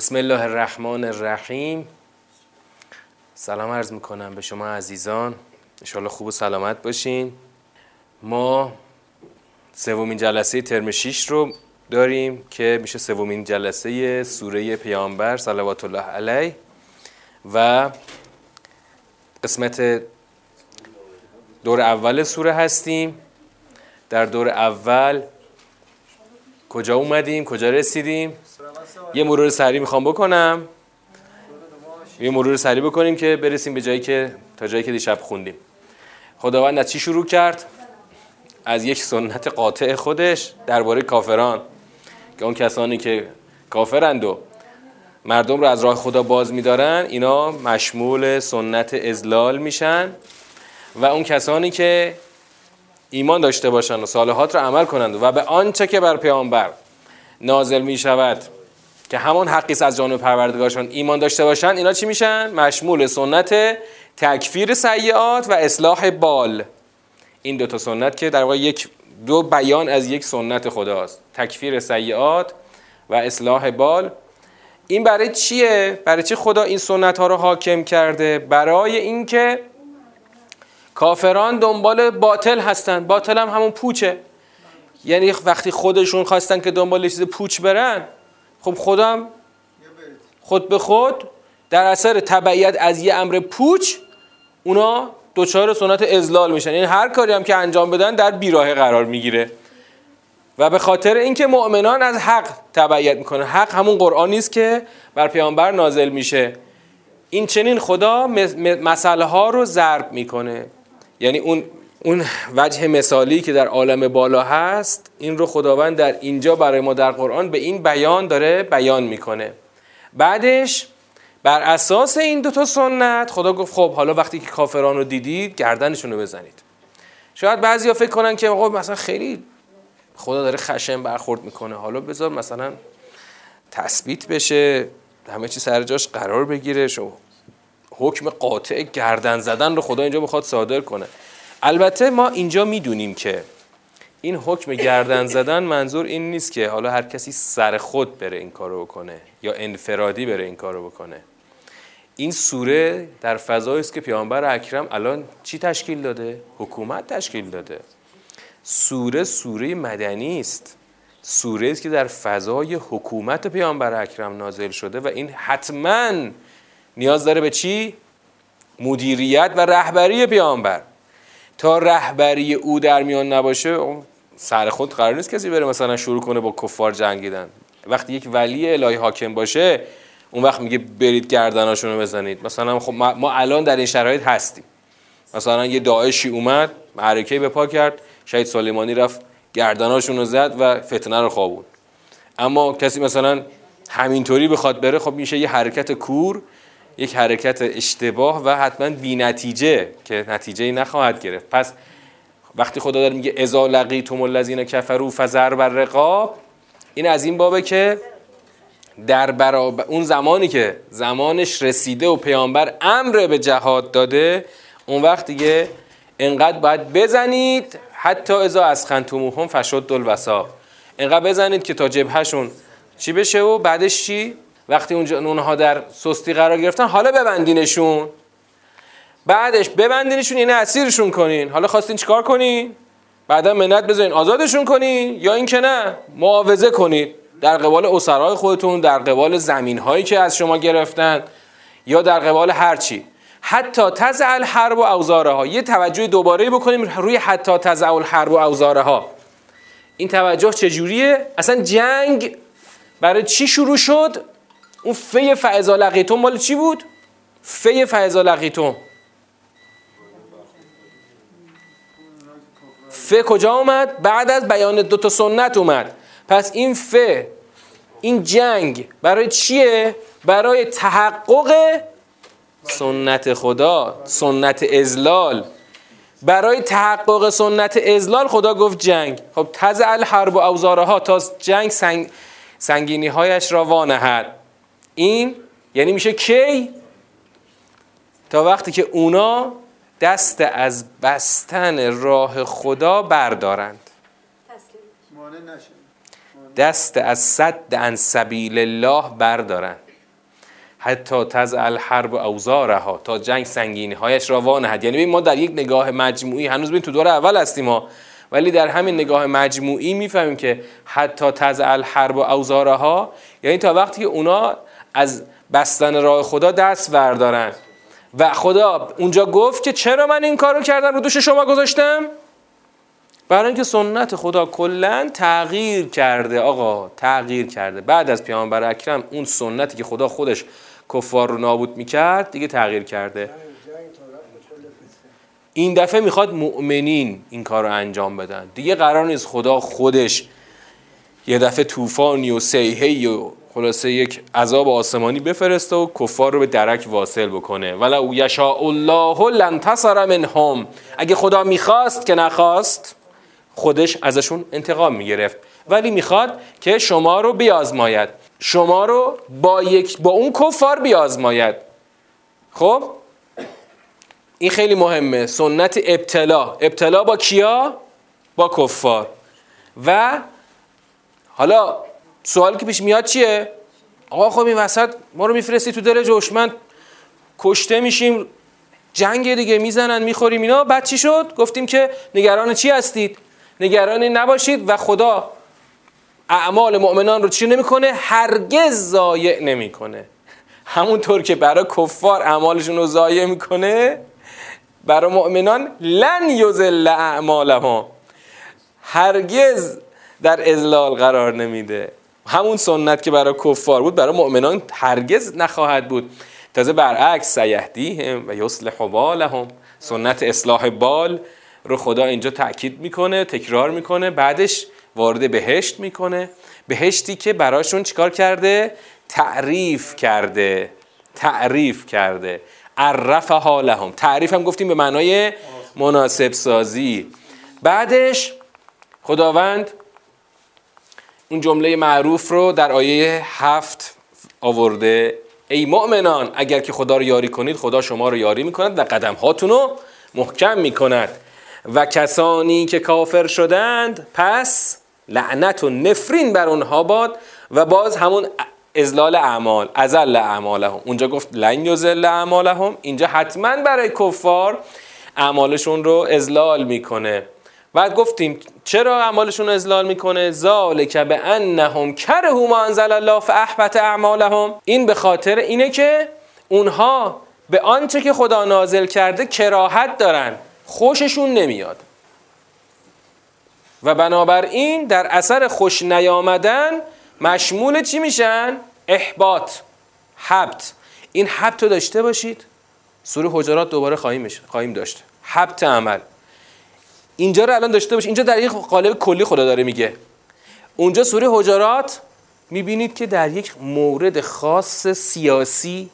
بسم الله الرحمن الرحیم. سلام عرض می‌کنم به شما عزیزان. انشاءالله خوب و سلامت باشین. ما سومین جلسه ترم 6 رو داریم که میشه سومین جلسه سوره پیامبر صلوات الله علیه و قسمت دور اول سوره هستیم. در دور اول کجا اومدیم؟ کجا رسیدیم؟ یه مرور سریع می‌خوام بکنم. یه مرور سریع بکنیم که برسیم به جایی که تا جایی که دیشب خوندیم. خداوند از چی شروع کرد؟ از یک سنت قاطع خودش درباره کافران. که اون کسانی که کافرند و مردم رو از راه خدا باز میدارن اینا مشمول سنت ازلال میشن و اون کسانی که ایمان داشته باشند و صالحات رو عمل کنند و به آنچه که بر پیامبر نازل می شود که همون حقی از جانب پروردگارشان ایمان داشته باشند اینا چی میشن؟ مشمول سنت تکفیر سیئات و اصلاح بال. این دو تا سنت که در واقع یک دو بیان از یک سنت خداست. تکفیر سیئات و اصلاح بال. این برای چیه؟ برای چی خدا این سنت ها رو حاکم کرده؟ برای اینکه کافران دنبال باطل هستن. باطل هم همون پوچه. یعنی وقتی خودشون خواستن که دنبال چیز پوچ برن خب خودم خود به خود در اثر تبعیت از یه امر پوچ اونا دوچار سنت ازلال میشن. یعنی هر کاری هم که انجام بدن در بیراه قرار می‌گیره. و به خاطر اینکه مؤمنان از حق تبعیت می‌کنن. حق همون قرآن نیست که بر پیامبر نازل میشه. این چنین خدا مسئله ها رو ضرب می‌کنه. یعنی اون اون وجه مثالی که در عالم بالا هست این رو خداوند در اینجا برای ما در قرآن به این بیان داره بیان می‌کنه. بعدش بر اساس این دوتا سنت خدا گفت خب حالا وقتی که کافران رو دیدید گردنشون رو بزنید. شاید بعضی ها فکر کنن که خب مثلا خیلی خدا داره خشم برخورد می‌کنه. حالا بذار مثلا تثبیت بشه همه چی سر جاش قرار بگیره شو حکم قاطع گردن زدن رو خدا اینجا می‌خواد صادر کنه. البته ما اینجا می‌دونیم که این حکم گردن زدن منظور این نیست که حالا هر کسی سر خود بره این کارو بکنه یا انفرادی بره این کارو بکنه. این سوره در فضایی است که پیامبر اکرم الان چی تشکیل داده؟ حکومت تشکیل داده. سوره سوره مدنی است. سوره است که در فضای حکومت پیامبر اکرم نازل شده و این حتما نیاز داره به چی؟ مدیریت و رهبری پیامبر. تا رهبری او در میان نباشه سر خود قرار نیست کسی بره مثلا شروع کنه با کفار جنگیدن. وقتی یک ولی الهی حاکم باشه اون وقت میگه برید گردناشون رو بزنید. مثلا خب ما الان در این شرایط هستیم. مثلا یه داعشی اومد معرکه به پا کرد شهید سلیمانی رفت گردناشون رو زد و فتنه رو خوابون. اما کسی مثلا همینطوری بخواد بره خب میشه یه حرکت کور یک حرکت اشتباه و حتما بی نتیجه که نتیجه نخواهد گرفت. پس وقتی خدا داره میگه ازا لقیتم الذین کفروا فزر بر رقاب این از این بابه که در برابر اون زمانی که زمانش رسیده و پیامبر امر به جهاد داده اون وقت دیگه انقدر باید بزنید حتی ازا از خنتموهم فشد الوسا انقدر بزنید که تا جبهشون چی بشه و بعدش چی؟ وقتی اونجا اونها در سستی قرار گرفتن حالا ببندینشون. بعدش ببندینشون یعنی اسیرشون کنین. حالا خواستین چیکار کنین؟ بعدا منت بذارین آزادشون کنین؟ یا اینکه نه معاوضه کنید در قبال اسرای خودتون در قبال زمین هایی که از شما گرفتن یا در قبال هر چی. حتی تزع الحرب و اوزاره ها یه توجه دوباره بکنیم روی حتی تزع الحرب و اوزاره ها این توجه چجوریه؟ اصلا جنگ برای چی شروع شد؟ اون فی فعضا لقیتم مال چی بود؟ فی فعضا لقیتم. ف کجا اومد؟ بعد از بیان دو تا سنت اومد. پس این ف این جنگ برای چیه؟ برای تحقق سنت خدا سنت ازلال برای تحقق سنت ازلال خدا گفت جنگ. خب تز الحرب و اوزاره ها تا جنگ سنگ سنگینی هایش را وانهد. این یعنی میشه کی؟ تا وقتی که اونا دست از بستن راه خدا بردارند. دست از صد عن سبیل الله بردارند. حتی تز الحرب اوزارها تا جنگ سنگینی هایش را وانهد. یعنی ما در یک نگاه مجموعی هنوز بین تو دور اول هستیم ما. ولی در همین نگاه مجموعی می‌فهمیم که حتی تز الحرب اوزارها یعنی تا وقتی که اونا از بستن راه خدا دست بردارن. و خدا اونجا گفت که چرا من این کارو کردم؟ رو دوش شما گذاشتم؟ برای اینکه سنت خدا کلا تغییر کرده آقا تغییر کرده. بعد از پیامبر اکرم اون سنتی که خدا خودش کفار رو نابود می‌کرد دیگه تغییر کرده. این دفعه می‌خواد مؤمنین این کار رو انجام بدن. دیگه قرار نیست خدا خودش یه دفعه طوفانی و سیهی و خلاصه یک عذاب آسمانی بفرسته و کفار رو به درک واصل بکنه. ولا یشاء الله لنتصر منهم. اگه خدا می‌خواست که نخواست خودش ازشون انتقام می‌گرفت. ولی می‌خواد که شما رو بیازماید. شما رو با, یک با اون کفار بیازماید. خب؟ این خیلی مهمه. سنت ابتلا. ابتلا با کیا؟ با کفار. و حالا سوالی که پیش میاد چیه؟ آقا خب این وسط ما رو میفرستی تو دل جوشمن کشته میشیم جنگ دیگه می‌زنن می‌خوریم اینا. بعد چی شد؟ گفتیم که نگران چی هستید؟ نگرانی نباشید و خدا اعمال مؤمنان رو چی نمی‌کنه؟ هرگز ضایع نمی‌کنه. همونطور که برای کفار اعمالشون رو ضایع می‌کنه برای مؤمنان لن یذل اعمالهم. هرگز در ازلال قرار نمیده. همون سنت که برای کفار بود برای مؤمنان هرگز نخواهد بود. تازه برعکس سیهدیهم و یصلح بالهم. سنت اصلاح بال رو خدا اینجا تاکید می‌کنه تکرار می‌کنه بعدش وارد بهشت می‌کنه. بهشتی که براشون چیکار کرده؟ تعریف کرده. تعریف کرده. عرف حالهم تعریف هم گفتیم به معنای مناسب سازی بعدش خداوند اون جمله معروف رو در آیه هفت آورده. ای مؤمنان اگر که خدا رو یاری کنید خدا شما رو یاری می‌کند و قدم هاتون رو محکم می‌کند. و کسانی که کافر شدند پس لعنت و نفرین بر اونها باد و باز همون ازلال اعمال ازل اعمالهم. اونجا گفت لن یزل اعمالهم. اینجا حتما برای کفار اعمالشون رو ازلال می‌کنه. بعد گفتیم چرا اعمالشون رو ازلال می‌کنه؟ ذالک به انهم کرهوا ما انزل الله فاحبط اعمالهم. این به خاطر اینه که اونها به آنچه که خدا نازل کرده کراهت دارن. خوششون نمیاد. و بنابراین در اثر خوش نیامدن مشمول چی میشن؟ احباط حبت این حبت رو داشته باشید. سوره حجرات دوباره خواهیم, خواهیم داشت. حبت عمل. اینجا رو الان داشته باشید اینجا در یک قالب کلی خدا داره میگه. اونجا سوره حجرات می‌بینید که در یک مورد خاص سیاسی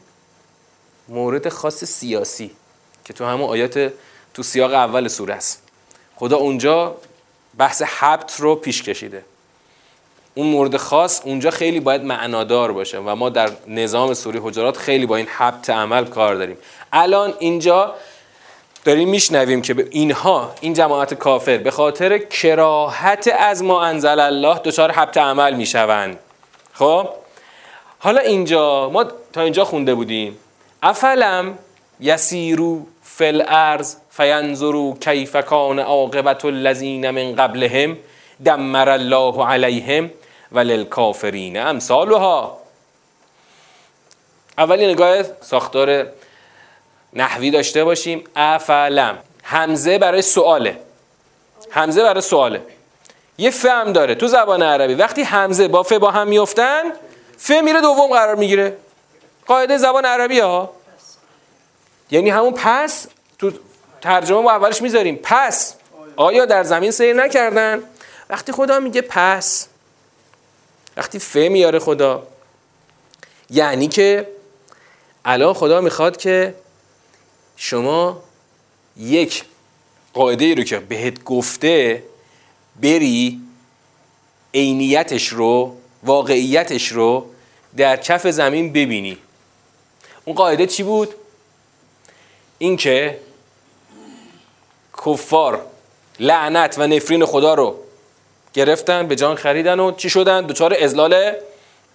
مورد خاص سیاسی که تو همون آیات تو سیاق اول سوره است. خدا اونجا بحث حبت رو پیش کشیده. اون مورد خاص اونجا خیلی باید معنادار باشه و ما در نظام سوری حجرات خیلی با این حبت عمل کار داریم. الان اینجا داریم میشنویم که اینها این جماعت کافر به خاطر کراهت از ما انزل الله دچار حبت عمل می‌شوند. خب؟ حالا اینجا ما تا اینجا خونده بودیم. افلم یسیرو فل ارز فینظروا کیف کان عاقبت الذین من قبلهم دمر الله علیهم وللکافرین امثالها. اولی نگاه ساختار نحوی داشته باشیم. افلم همزه برای سواله. همزه برای سواله. یه فهم داره تو زبان عربی. وقتی همزه با ف با هم میفتن ف میره دوم قرار می‌گیره. قاعده زبان عربی ها. یعنی همون پس تو ترجمه ما اولش می‌ذاریم. پس. آیا در زمین سیر نکردن؟ وقتی خدا میگه پس. وقتی ف میاره خدا. یعنی که الان خدا می‌خواد که شما یک قاعده ای رو که بهت گفته بری عینیتش رو واقعیتش رو در کف زمین ببینی. اون قاعده چی بود؟ اینکه کفار لعنت و نفرین خدا رو گرفتن به جان خریدن و چی شدن؟ دچار ازلال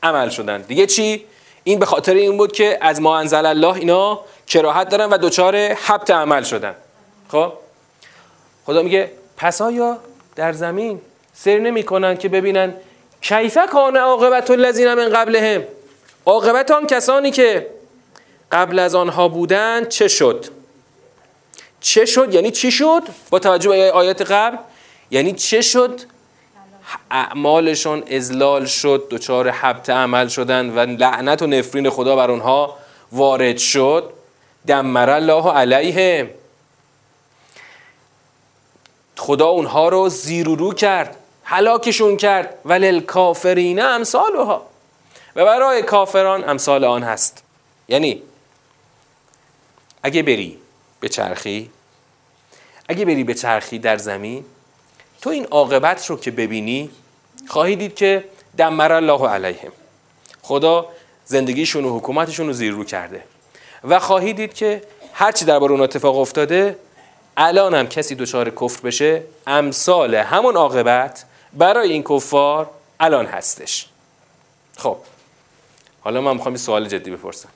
عمل شدن. دیگه چی؟ این به خاطر این بود که از ما انزل الله اینا کراهت دارن و دچار حبت عمل شدن. خب؟ خدا میگه پس آیا در زمین سر نمی‌کنن که ببینن کیفه کان عاقبت الذین من قبلهم؟ عاقبت آن کسانی که قبل از آنها بودند چه شد؟ چه شد؟ یعنی چی شد؟ با توجه به آیات قبل یعنی چه شد؟ اعمالشون ازلال شد دچار حبت عمل شدن و لعنت و نفرین خدا بر اونها وارد شد. دمر الله علیهم خدا اونها رو زیر و رو کرد هلاکشون کرد. ولی کافرین امثالها. و برای کافران امثال آن هست. یعنی اگه بری به چرخی اگه بری به چرخی در زمین تو این عاقبت رو که ببینی خواهی دید که دمر الله علیهم. خدا زندگیشون و حکومتشون رو زیر رو کرده. و خواهی دید که هرچی درباره اون اتفاق افتاده الان هم کسی دچار کفر بشه امثال همون عاقبت برای این کفار الان هستش. خب حالا من می‌خوام سوال جدی بپرسم.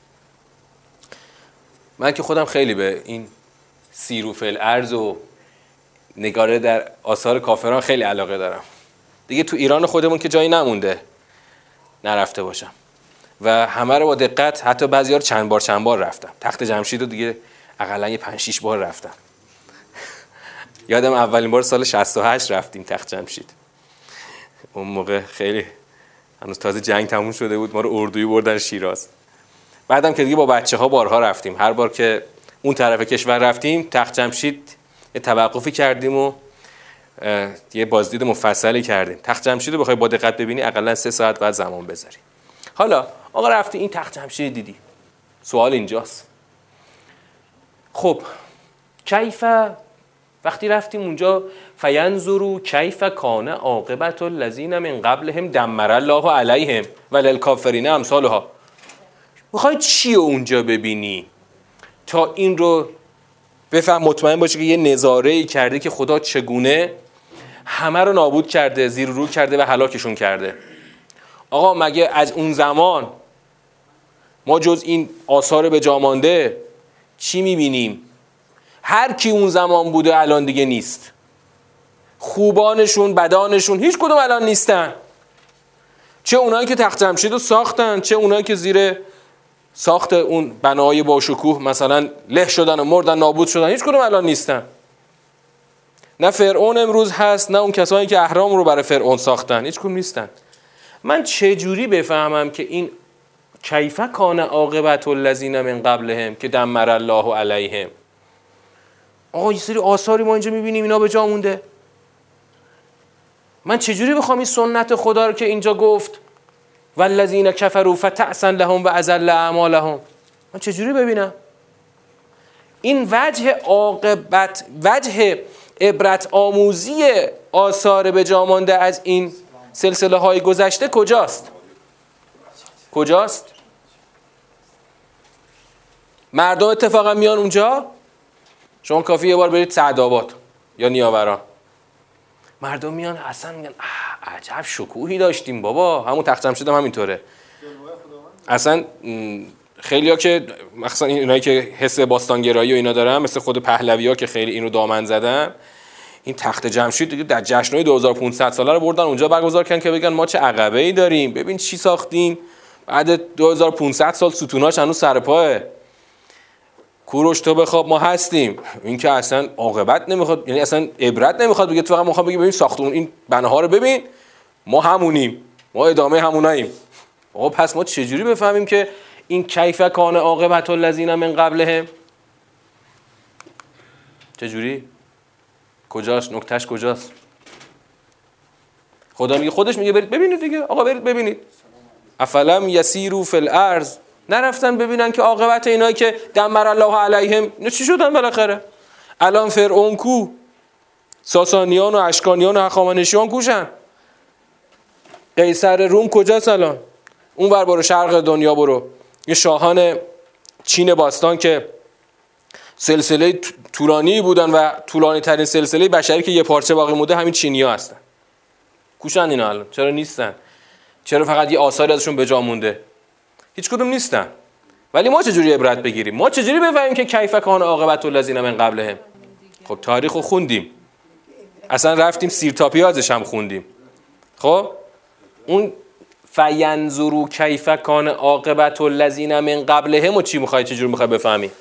من که خودم خیلی به این سیروفل ارز و نگاره در آثار کافران خیلی علاقه دارم. دیگه تو ایران خودمون که جایی نمونده نرفته باشم. و همه رو با دقت حتی بعضی رو چند بار چند بار رفتم. تخت جمشید رو دیگه اقلا یه پنج شیش بار رفتم. یادم اولین بار سال 68 رفتیم تخت جمشید. اون موقع خیلی هنوز تازه جنگ تموم شده بود ما رو اردویی بردن شیراز. بعدم که دیگه با بچه ها بارها رفتیم. هر بار که اون طرف کشور رفتیم تخت جمشید یه توقفی کردیم و یه بازدید مفصلی کردیم. تخت جمشید رو بخوای با دقت ببینی اقلا سه ساعت بعد زمان بذاری. حالا آقا رفتی این تخت جمشید دیدی. سوال اینجاست. خب کیف وقتی رفتیم اونجا فینظرو کیف کان عاقبت الذین من قبلهم دمر الله علیهم وللکافرین امثالها. می‌خوای چی اونجا ببینی؟ تا این رو بفهم مطمئن باشه که یه نظاره ای کرده که خدا چگونه همه رو نابود کرده زیر رو کرده و هلاکشون کرده. آقا مگه از اون زمان ما جز این آثار به جامانده چی می‌بینیم؟ هر کی اون زمان بوده الان دیگه نیست. خوبانشون بدانشون هیچ کدوم الان نیستن. چه اونایی که تخت جمشید رو ساختن چه اونایی که زیر ساخت اون بنای با شکوه مثلا له شدن و مردن نابود شدن هیچ کدوم الان نیستن. نه فرعون امروز هست نه اون کسانی که اهرام رو برای فرعون ساختن هیچ کدوم نیستن. من چه جوری بفهمم که این کیفه کان عاقبت الذین من قبلهم که دمر الله علیهم؟ آقا یه سری آثاری ما اینجا می‌بینیم اینا به جا مونده. من چجوری بخوام این سنت خدا رو که اینجا گفت والذین کفروا فتعسا لهم و ازل اعمالهم؟ من چجوری ببینم؟ این وجه عاقبت وجه عبرت آموزی آثار به جامانده از این سلسله های گذشته کجاست؟ کجاست؟ مردم اتفاقا میان اونجا؟ شما کافی یه بار برید سعدآباد یا نیاوران مردم میان اصلا میگن عجب شکوهی داشتیم بابا. همون تخت جمشید هم همینطوره اصلا خیلی ها که مخصوصا اینایی که حس باستانگرایی و اینا دارن مثل خود پهلوی ها که خیلی اینو دامن زدن این تخت جمشید دیگه در جشنهای 2500 ساله رو بردن اونجا برگزار کردن که بگن ما چه عقبه ای داریم. ببین چی ساختیم بعد 2500 سال ستوناش هنوز سر پاه کوروش تو بخواب ما هستیم. این که اصلا عاقبت نمی‌خواد یعنی اصلا عبرت نمی‌خواد بگه تو فقط می‌خواد بگه ببین ساختمون این بناها رو ببین. ما همونیم. ما ادامه هموناییم. آقا پس ما چجوری بفهمیم که این کیف کان عاقبت الذین من قبلهم؟ چجوری؟ کجاست؟ نکتهش کجاست؟ خدا میگه خودش میگه برید ببینید دیگه. آقا برید ببینید. افلم یسیرو فی الارض. نرفتن ببینن که عاقبت اینایی که دمر الله علیهم. چی شدن بالاخره؟ الان فرعون کو؟ ساسانیان و اشکانیان و هخامنشیان کوشن؟ قیصر روم کجاست الان؟ اون ور برو شرق دنیا برو. یه شاهان چین باستان که سلسله طولانی بودن و طولانی ترین سلسله بشری که یه پارچه باقی مونده همین چینی ها هستن. کوشن اینا الان. چرا نیستن؟ چرا فقط یه آثاری ازشون به جا مونده؟ هیچ کدوم نیستن. ولی ما چجوری عبرت بگیریم؟ ما چجوری بفهمیم که کیف کان عاقبت الذین من قبلهم؟ خب تاریخ رو خوندیم. اصلا رفتیم سیرتاپیازش هم خوندیم. خب؟ اون فینظرو کیف کان عاقبت الذین من قبلهم و چی می‌خوای؟ چجوری می‌خوای بفهمی؟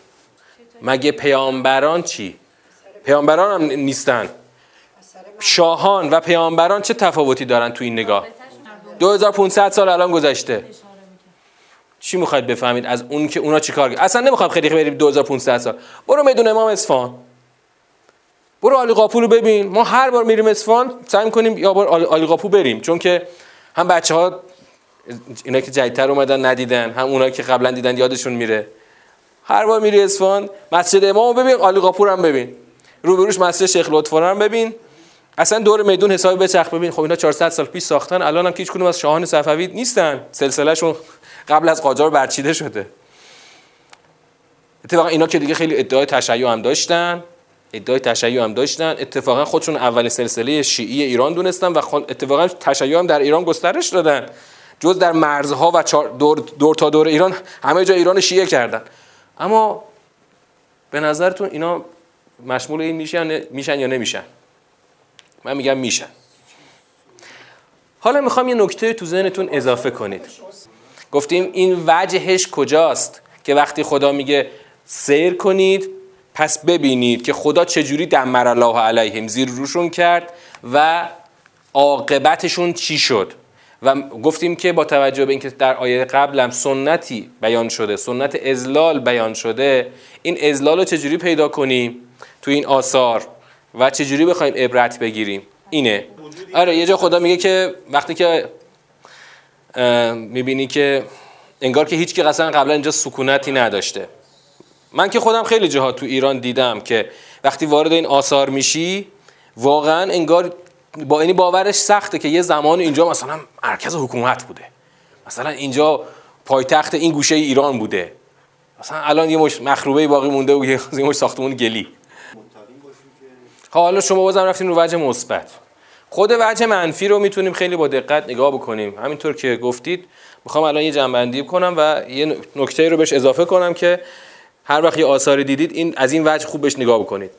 مگه پیامبران چی؟ پیامبران هم نیستن. شاهان و پیامبران چه تفاوتی دارن تو این نگاه؟ 2500 سال الان گذشته. چی می‌خواید بفهمید از اون که اونا چیکار کرد اصلا نمی‌خوام خیلی بریم 2500 سال. برو میدون امام اصفهان. برو علی قاپو رو ببین. ما هر بار میریم اصفهان سعی کنیم یا بار علی قاپو بریم. چون که هم بچه ها اینا که جدیدتر اومدن ندیدن. هم اونایی که قبلا دیدن یادشون میره. هر بار میری اصفهان مسجد امامو ببین علی قاپو هم ببین. روبروش مسجد شیخ لطفی هم ببین. اصلا دور میدون حساب بچخ ببین. خب اینا 400 سال پیش ساختن الان هم که از شاهان صفوی نیستن. سلسلهشون قبل از قاجار برچیده شده. اتفاقا اینا که دیگه خیلی ادعای تشیع هم داشتن ادعای تشیع هم داشتن. اتفاقا خودشون اول سلسله شیعی ایران دونستن و اتفاقا تشیع هم در ایران گسترش دادن. جز در مرزها و دور, دور تا دور ایران همه جا ایران شیعه کردن. اما به نظرتون اینا مشمول این میشن, میشن یا نمیشن؟ من میگم میشن. حالا می‌خوام یه نکته تو ذهنتون اضافه کنید. گفتیم این وجهش کجاست که وقتی خدا میگه سیر کنید پس ببینید که خدا چجوری دمر الله علیهم زیر روشون کرد و عاقبتشون چی شد؟ و گفتیم که با توجه به اینکه در آیه قبلم سنتی بیان شده سنت ازلال بیان شده این ازلال رو چجوری پیدا کنیم؟ تو این آثار. و چجوری بخوایم عبرت بگیریم؟ اینه. آره یه جا خدا میگه که وقتی که می‌بینی که انگار که هیچ کی قصلا قبلا اینجا سکونتی نداشته. من که خودم خیلی جاها تو ایران دیدم که وقتی وارد این آثار میشی واقعا انگار با اینی باورش سخته که یه زمان اینجا مثلا مرکز حکومت بوده. مثلا اینجا پایتخت این گوشه ایران بوده. مثلا الان یه مش مخروبه باقی مونده و یه مش ساختمون گلی. حالا شما بازم رفتین رو وجه مثبت. خود وجه منفی رو می‌تونیم خیلی با دقت نگاه بکنیم. همینطور که گفتید می‌خوام الان یه جنبندی کنم و یه نکته رو بهش اضافه کنم که هر وقت یه آثاری دیدید این از این وجه خوب بهش نگاه بکنید.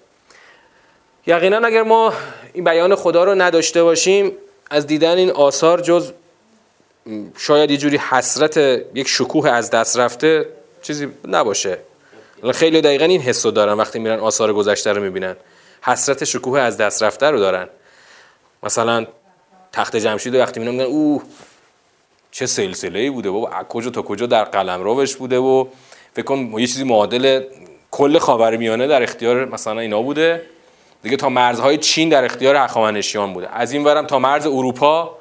یقینا اگر ما این بیان خدا رو نداشته باشیم از دیدن این آثار جز شاید یه جوری حسرت یک شکوه از دست رفته چیزی نباشه. خیلی دقیقا این حس رو دارن وقتی میرن آثار گذشته رو می‌بینن. حسرت شکوه از دست رفته رو دارن. مثلا تخت جمشید وقتی می‌بینن میگن اوه چه سلسله ای بوده بابا کجا تا کجا در قلم روش بوده و فکر کن یه چیزی معادل کل خاورمیانه در اختیار مثلا اینا بوده. دیگه تا مرزهای چین در اختیار هخامنشیان بوده. از این ورم تا مرز اروپا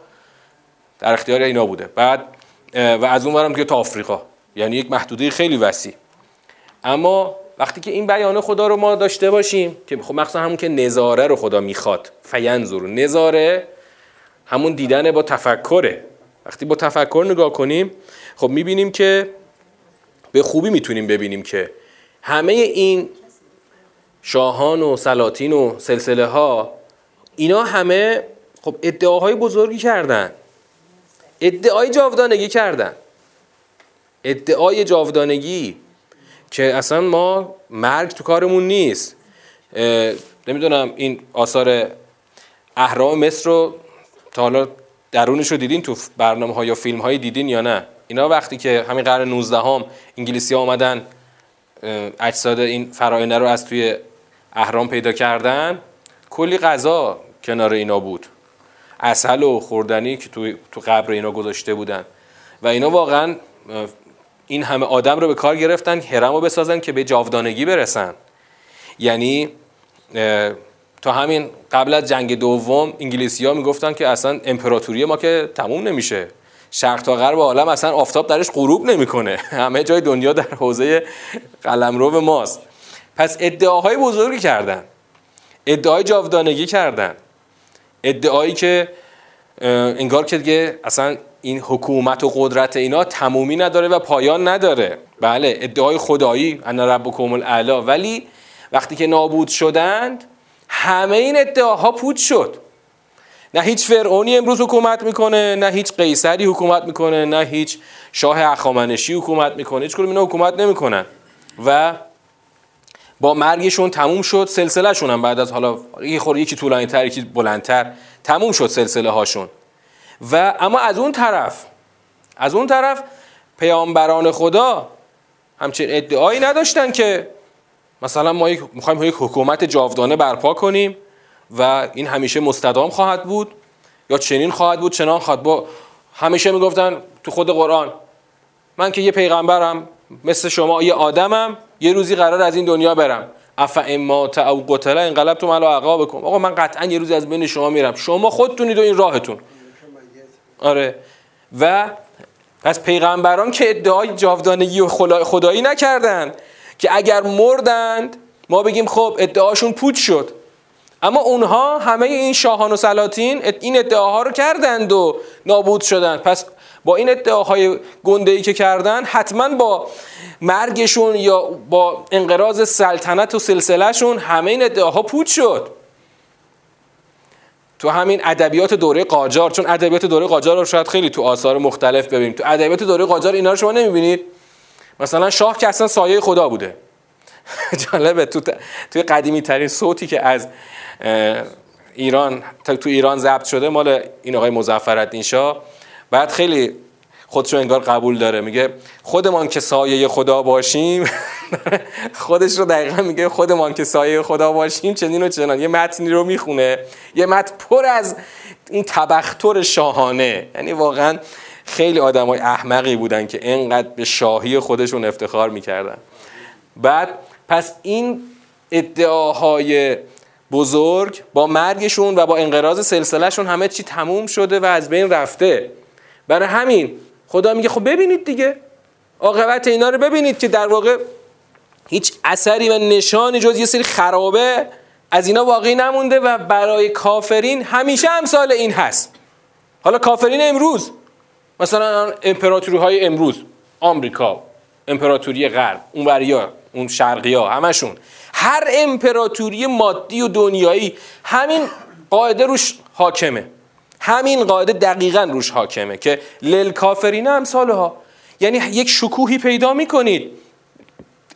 در اختیار اینا بوده. بعد و از اون ورم که تا آفریقا. یعنی یک محدوده خیلی وسیع. اما وقتی که این بیان خدا رو ما داشته باشیم که خب مخصوصا همون که نظاره رو خدا می‌خواد فینظر نظاره همون دیدن با تفکره. وقتی با تفکر نگاه کنیم خب می‌بینیم که به خوبی می‌تونیم ببینیم که همه این شاهان و سلاطین و سلسله ها اینا همه خب ادعاهای بزرگی کردن. ادعای جاودانگی کردن. ادعای جاودانگی که اصلا ما مرگ تو کارمون نیست. نمی‌دونم این آثار اهرام مصر رو تا حالا درونش رو دیدین تو برنامه ها یا فیلم های دیدین یا نه؟ اینا وقتی که همین قرن 19 هم انگلیسی ها آمدن اجساد این فراینه رو از توی اهرام پیدا کردن کلی غذا کنار اینا بود. اصل و خوردنی که تو, تو قبر اینا گذاشته بودن. و اینا واقعا این همه آدم رو به کار گرفتن هرم رو بسازن که به جاودانگی برسن. یعنی تا همین قبل از جنگ دوم انگلیسی ها می‌گفتن که اصلا امپراتوری ما که تموم نمیشه. شرق تا غرب عالم اصلا آفتاب درش غروب نمی‌کنه. همه جای دنیا در حوزه قلمرو ماست. پس ادعاهای بزرگی کردن. ادعای جاودانگی کردن. ادعایی که انگار که دیگه اصلا این حکومت و قدرت اینا تمومی نداره و پایان نداره. بله ادعای خدایی انا ربکم الاعلا. ولی وقتی که نابود شدند همه این ادعاها پود شد. نه هیچ فرعونی امروز حکومت می‌کنه نه هیچ قیصری حکومت می‌کنه نه هیچ شاه اخامنشی حکومت می‌کنه. هیچ کدوم اینا حکومت نمی‌کنن. و با مرگشون تموم شد. سلسلهشون هم بعد از حالا یکی خور یکی طولانی تر یکی بلندتر تموم شد سلسله هاشون و اما از اون طرف از اون طرف پیامبران خدا همچین ادعایی نداشتن که مثلا ما می‌خوایم یک حکومت جاودانه برپا کنیم و این همیشه مستدام خواهد بود یا چنین خواهد بود چنان خواهد. با همیشه می‌گفتن تو خود قرآن من که یه پیغمبرم مثل شما یه آدمم یه روزی قرار از این دنیا برم. اف اما او قتله انقلبتم علی بکن آقا من قطعا یه روزی از بین شما میرم. شما خودتونید و این راهتون. آره. و پس پیغمبران که ادعای جاودانگی و خدایی نکردن که اگر مردند ما بگیم خب ادعاشون پوچ شد. اما اونها همه این شاهان و سلاطین این ادعاها رو کردند و نابود شدند. پس با این ادعاهای گنده ای که کردن حتما با مرگشون یا با انقراض سلطنت و سلسلهشون همه این ادعاها پوچ شد. تو همین ادبیات دوره قاجار چون ادبیات دوره قاجار رو شاید خیلی تو آثار مختلف ببینیم. تو ادبیات دوره قاجار اینا رو شما نمی‌بینید؟ مثلا شاه که اصلا سایه خدا بوده. جالبه تو توی قدیمی ترین صوتی که از ایران تو ایران ضبط شده مال این آقای مظفرالدین شاه. بعد خیلی خودشو انگار قبول داره. میگه خودمان که سایه خدا باشیم خودش رو دقیقا میگه خودمان که سایه خدا باشیم چنین و چنان. یه متنی رو می‌خونه. یه متن پر از این تبختر شاهانه. یعنی واقعا خیلی آدم های احمقی بودن که انقدر به شاهی خودشون افتخار می‌کردن. بعد پس این ادعاهای بزرگ با مرگشون و با انقراض سلسلهشون همه چی تموم شده و از بین رفته. برای همین خدا میگه خب ببینید دیگه. عاقبت اینا رو ببینید که در واقع هیچ اثری و نشانی جز یه سری خرابه از اینا باقی نمونده و برای کافرین همیشه امثال این هست. حالا کافرین امروز مثلا امپراتوری های امروز آمریکا امپراتوری غرب اون وریا اون شرقی ها همشون. هر امپراتوری مادی و دنیایی همین قاعده روش حاکمه. همین قاعده دقیقا روش حاکمه که لل کافرین امثالها یعنی یک شکوهی پیدا می‌کنید.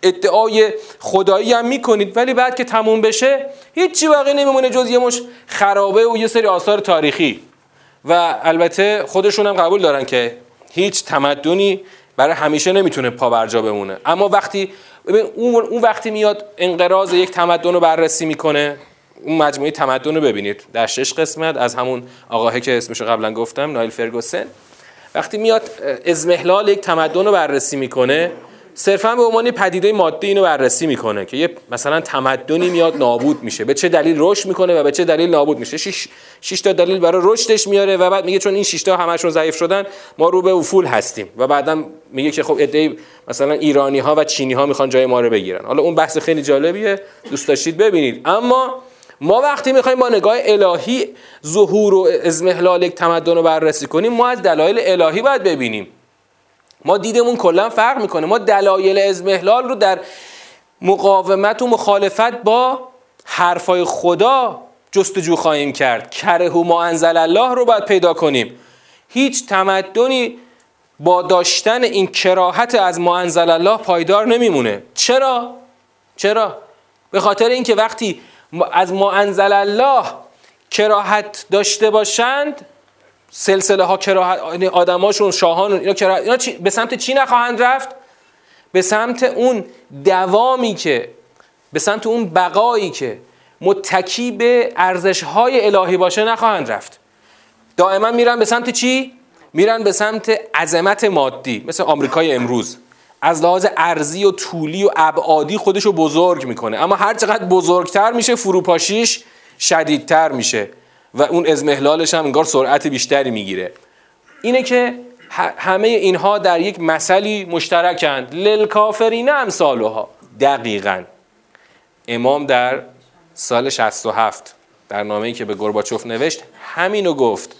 ادعای خدایی هم می‌کنید. ولی بعد که تموم بشه هیچی باقی نمیمونه جز یه مش خرابه و یه سری آثار تاریخی. و البته خودشون هم قبول دارن که هیچ تمدنی برای همیشه نمی‌تونه پا برجا بمونه. اما وقتی اون وقتی میاد انقراض یک تمدن رو بررسی می‌کنه اون مجموعه تمدن رو ببینید. در شش قسمت از همون آقاهه که اسمش قبلا گفتم نایل فرگوسن. وقتی میاد ازمهلال یک تمدن رو بررسی می‌کنه صرفا به عنوان پدیده مادی اینو بررسی می‌کنه که یه مثلا تمدنی میاد نابود میشه. به چه دلیل رشد می‌کنه و به چه دلیل نابود میشه. شش, شش تا دلیل برای رشدش میاره و بعد میگه چون این شش تا همشون ضعیف شدن ما رو به افول هستیم. و بعدا میگه که خب ایده مثلا ایرانی ها و چینی ها می‌خوان جای ما رو بگیرن. حالا اون بحث خیلی جالبیه دوست داشتید ببینید. اما ما وقتی می‌خوایم با نگاه الهی ظهور و ازمهلال یک تمدن رو بررسی کنیم ما از دلایل الهی باید ببینیم. ما دیدمون کلا فرق می‌کنه. ما دلایل ازمهلال رو در مقاومت و مخالفت با حرفای خدا جستجو خواهیم کرد. کره و ما انزل الله رو باید پیدا کنیم. هیچ تمدنی با داشتن این کراهت از ما انزل الله پایدار نمیمونه. چرا؟ چرا؟ به خاطر اینکه وقتی از ما انزل الله کراهت داشته باشند سلسله ها کراهت یعنی آدماشون شاهان اینا, کراهت اینا به سمت چی نخواهند رفت؟ به سمت اون دوامی که به سمت اون بقایی که متکی به ارزش های الهی باشه نخواهند رفت. دائما میرن به سمت چی؟ میرن به سمت عظمت مادی مثل آمریکای امروز. از لحاظ ارزی و طولی و ابعادی خودش رو بزرگ می‌کنه. اما هر چقدر بزرگتر میشه فروپاشیش شدیدتر میشه و اون ازمهلالش هم انگار سرعت بیشتری می‌گیره. اینه که همه اینها در یک مثلی مشترکند. للکافرین امثالها. دقیقا. امام در سال 67 در نامه‌ای که به گرباچوف نوشت همینو گفت.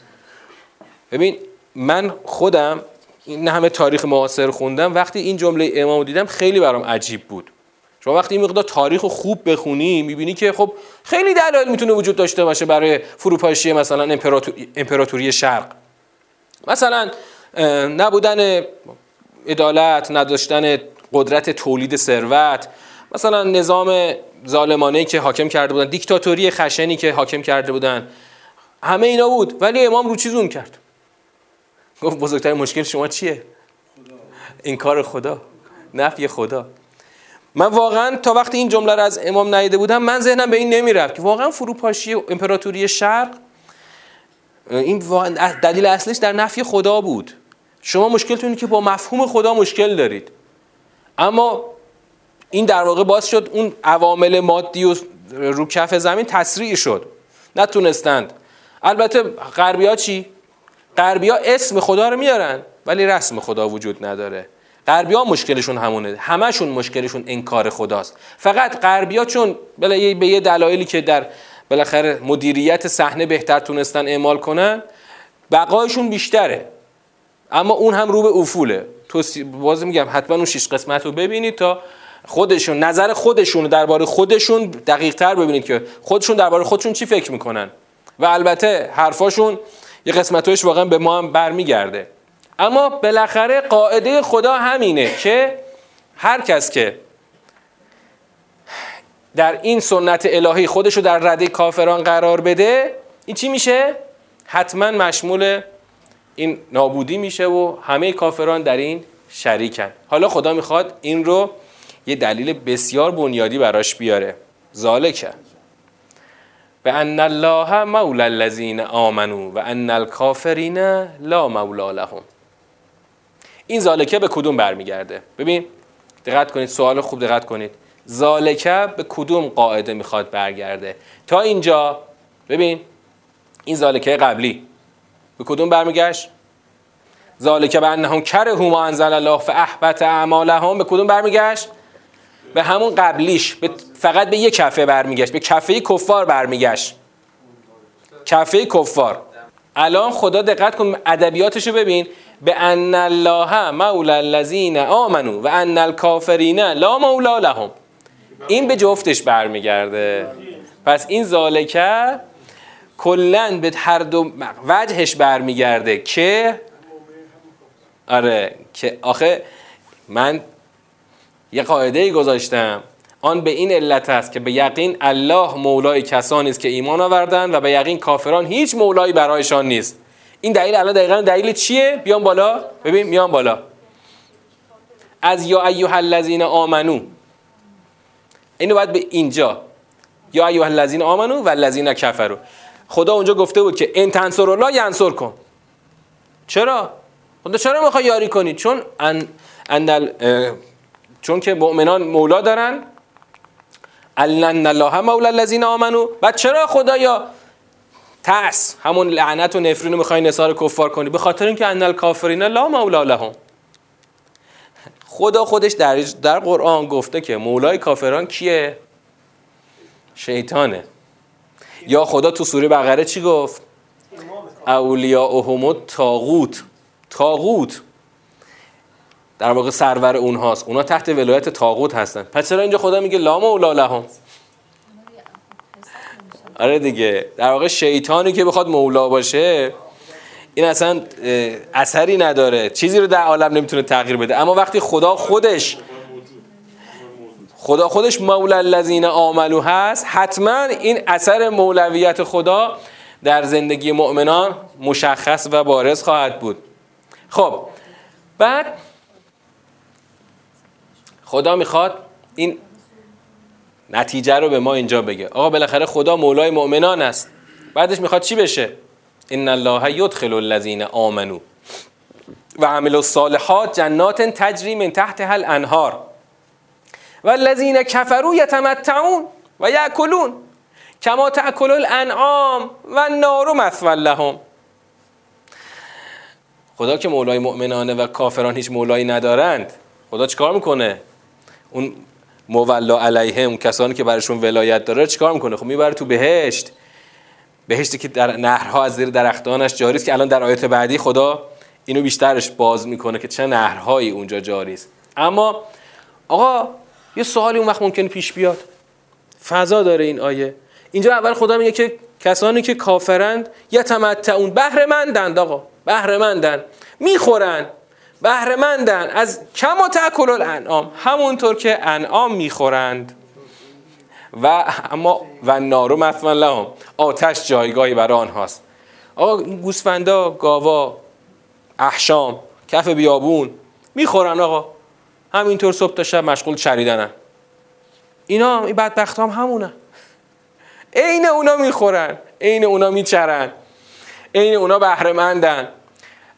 ببین من خودم این همه تاریخ معاصر خوندم. وقتی این جمله امام دیدم خیلی برام عجیب بود. شما وقتی این مقدار تاریخ خوب بخونی می‌بینی که خب خیلی دلایل می‌تونه وجود داشته باشه برای فروپاشی مثلا امپراتوری شرق. مثلا نبودن عدالت نداشتن قدرت تولید ثروت مثلا نظام ظالمانه که حاکم کرده بودن دیکتاتوری خشنی که حاکم کرده بودن همه اینا بود ولی امام رو چیزون کرد؟ گفت بزرگترین مشکل شما چیه؟ این کار خدا. نفی خدا. من واقعا تا وقتی این جمله رو از امام نیده بودم من ذهنم به این نمی‌رفت که واقعا فروپاشی امپراتوری شرق این دلیل اصلیش در نفی خدا بود. شما مشکلتون که با مفهوم خدا مشکل دارید. اما این در واقع باز شد اون عوامل مادی و رو کف زمین تسریع شد. نتونستند. البته غربی ها چی؟ غربی ها اسم خدا رو میارن ولی رسم خدا وجود نداره. غربی ها مشکلشون همونه. همشون مشکلشون انکار خداست. فقط غربی ها چون به یه دلایلی که در بالاخره مدیریت صحنه بهتر تونستن اعمال کنن بقایشون بیشتره. اما اون هم رو به افوله. تو باز میگم حتما اون شش قسمت رو ببینید تا خودشون نظر خودشون درباره خودشون دقیق تر ببینید که خودشون درباره خودشون چی فکر می‌کنن. و البته حرفاشون یه قسمتش واقعا به ما هم برمیگرده. اما بالاخره قاعده خدا همینه که هر کس که در این سنت الهی خودش رو در رده کافران قرار بده این چی میشه؟ حتما مشمول این نابودی میشه و همه کافران در این شریکن. حالا خدا می‌خواد این رو یه دلیل بسیار بنیادی براش بیاره. ذالکه. به ان الله مولا الذین آمنو و ان الکافرین لا مولا لهم. این ذالکه به کدوم برمیگرده؟ ببین دقت کنید سوال خوب دقت کنید. ذالکه به کدوم قاعده می‌خواد برگرده؟ تا اینجا ببین این ذالکه قبلی به کدوم برمیگشت؟ ذالکه به انهم کرهوا ما انزل الله فاحبط اعمالهم به کدوم برمیگشت؟ به همون قبلیش به فقط به یک کفه برمیگشت به کفه کفار برمیگشت. کفه کفار. الان خدا دقت کن ادبیاتشو ببین. به ان الله مولا الذین آمنو و ان الکافرین لا مولا لهم. این به جفتش برمیگرده. پس این ذالکه کلا به هر دو وجهش برمیگرده. که؟ آره که آخه من یه قاعده گذاشتم. آن به این علت است که به یقین الله مولای کسانی است که ایمان آوردن و به یقین کافران هیچ مولایی برایشان نیست. این دلیل الان دقیقا دلیل چیه؟ بیان بالا. ببین میان بالا. از یا ایها الذین آمنو. اینو باید به اینجا. یا ایها الذین آمنو و الذین کفروا. خدا اونجا گفته بود که ان تنصر الله ینصر کن چرا؟ خدا چرا می‌خوای یاری کنی؟ چون ان ان چون که مؤمنان مولا دارن ان الله مولا الذین آمنو و چرا خدایا ترس؟ همون لعنت و نفرین رو می‌خوای نثار کفار کنی. به خاطر اینکه ان الکافرین لا مولا لهم. خدا خودش در در قرآن گفته که مولای کافران کیه؟ شیطانه. یا خدا تو سوره بقره چی گفت؟ اولیاءهم تاغوت تاغوت در واقع سرور اونهاست. اونا تحت ولایت تاغوت هستن. پس چرا اینجا خدا میگه لا مولا لهم آره دیگه. در واقع شیطانی که بخواد مولا باشه این اصلا اثری نداره. چیزی رو در عالم نمی‌تونه تغییر بده. اما وقتی خدا خودش خدا خودش مولا الذین آمنو هست حتما این اثر مولویت خدا در زندگی مؤمنان مشخص و بارز خواهد بود. خب بعد خدا می‌خواد این نتیجه رو به ما اینجا بگه. آقا بالاخره خدا مولای مؤمنان است. بعدش می‌خواد چی بشه؟ ان الله یدخل الذین آمنو. و عمل الصالحات جنات تجری من تحت هل انهار و الذین کفروا یتمتعون و یاکلون کما تاکل الانعام و النار مثوى لهم. خدا که مولای مؤمنانه و کافران هیچ مولایی ندارند. خدا چیکار می‌کنه؟ اون مولا علیه اون کسانی که برشون ولایت داره چیکار می‌کنه؟ خب می‌بره تو بهشت. بهشتی که در نهرها از زیر درختانش جاری است که الان در آیات بعدی خدا اینو بیشترش باز می‌کنه که چه نهرهایی اونجا جاری است. اما آقا یه سوالی اون وقت ممکنه پیش بیاد. فضا داره این آیه. اینجا اول خدا میگه که کسانی که کافرند یا تمتعون بهرهمندند آقا. بهرهمندن می‌خورن. بهرهمندن. از کم و تاکل الانعام همونطور که انعام می‌خورند. و اما و نارو مثلا لهم. آتش جایگاهی برای آنهاست. آقا گوسفندا گاوا احشام کف بیابون می‌خورن آقا. همینطور صبح تا شب مشغول چریدنن. اینا این بدبخت هم همونه. عین اونا می‌خورن عین اونا میچرن عین اونا بهرهمندن.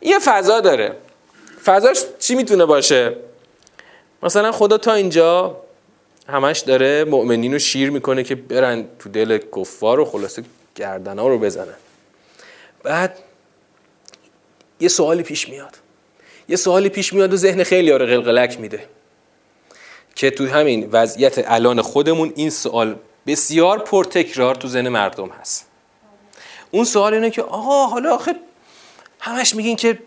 یه فضا داره. فضاش چی می‌تونه باشه؟ مثلا خدا تا اینجا همش داره مؤمنین رو شیر می‌کنه که برن تو دل کفار و خلاصه گردن ها رو بزنن. بعد یه سوالی پیش میاد. یه سوالی پیش میاد و ذهن خیلی رو قلقلک میده. که تو همین وضعیت الان خودمون این سوال بسیار پرتکرار تو ذهن مردم هست. اون سوال اینه که آقا حالا آخه همش میگین که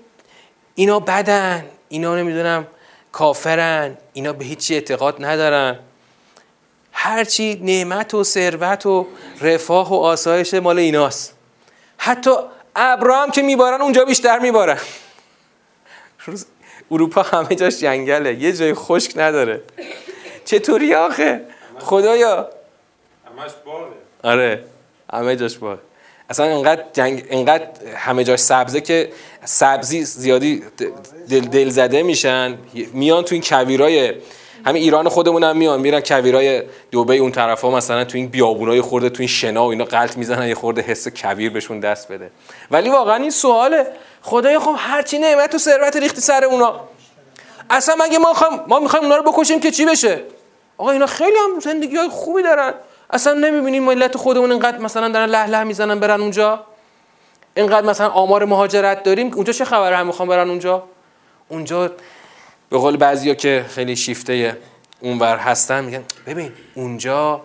اینا بدن اینا نمی‌دونم کافرن اینا به هیچی اعتقاد ندارن. هرچی نعمت و ثروت و رفاه و آسایش مال ایناست. حتی ابراهام که میبارن اونجا بیشتر میبارن. اروپا همه جاش جنگله یه جای خشک نداره. چطوری آخه؟ خدایا. همش باغه آره همه جاش باغ اصلا انقدر جنگ انقدر همه جاش سبزه که سبزی زیادی دل, دل زده میشن. میان تو این کویرای همین ایران خودمون هم میان میرن کویرای دوبه اون طرفا مثلا تو این بیابونای خورده تو این شنا و اینا غلط می‌زنن یه خورده حس کویر بهشون دست بده. ولی واقعا این سواله. خدای خب هرچی نعمت و ثروت ریختی سر اونا. اصلا مگه ما خواهم ما می‌خوایم اونا رو بکشیم که چی بشه؟ آقا اینا خیلی هم زندگی های خوبی دارن. اصلا نمی‌بینیم ملت خودمون اینقدر مثلا دارن له له می‌زنن برن اونجا؟ اینقدر مثلا آمار مهاجرت داریم؟ اونجا چه خبره هم می‌خوام برن اونجا؟ اونجا به قول بعضیا که خیلی شیفته اونور هستن میگن ببین اونجا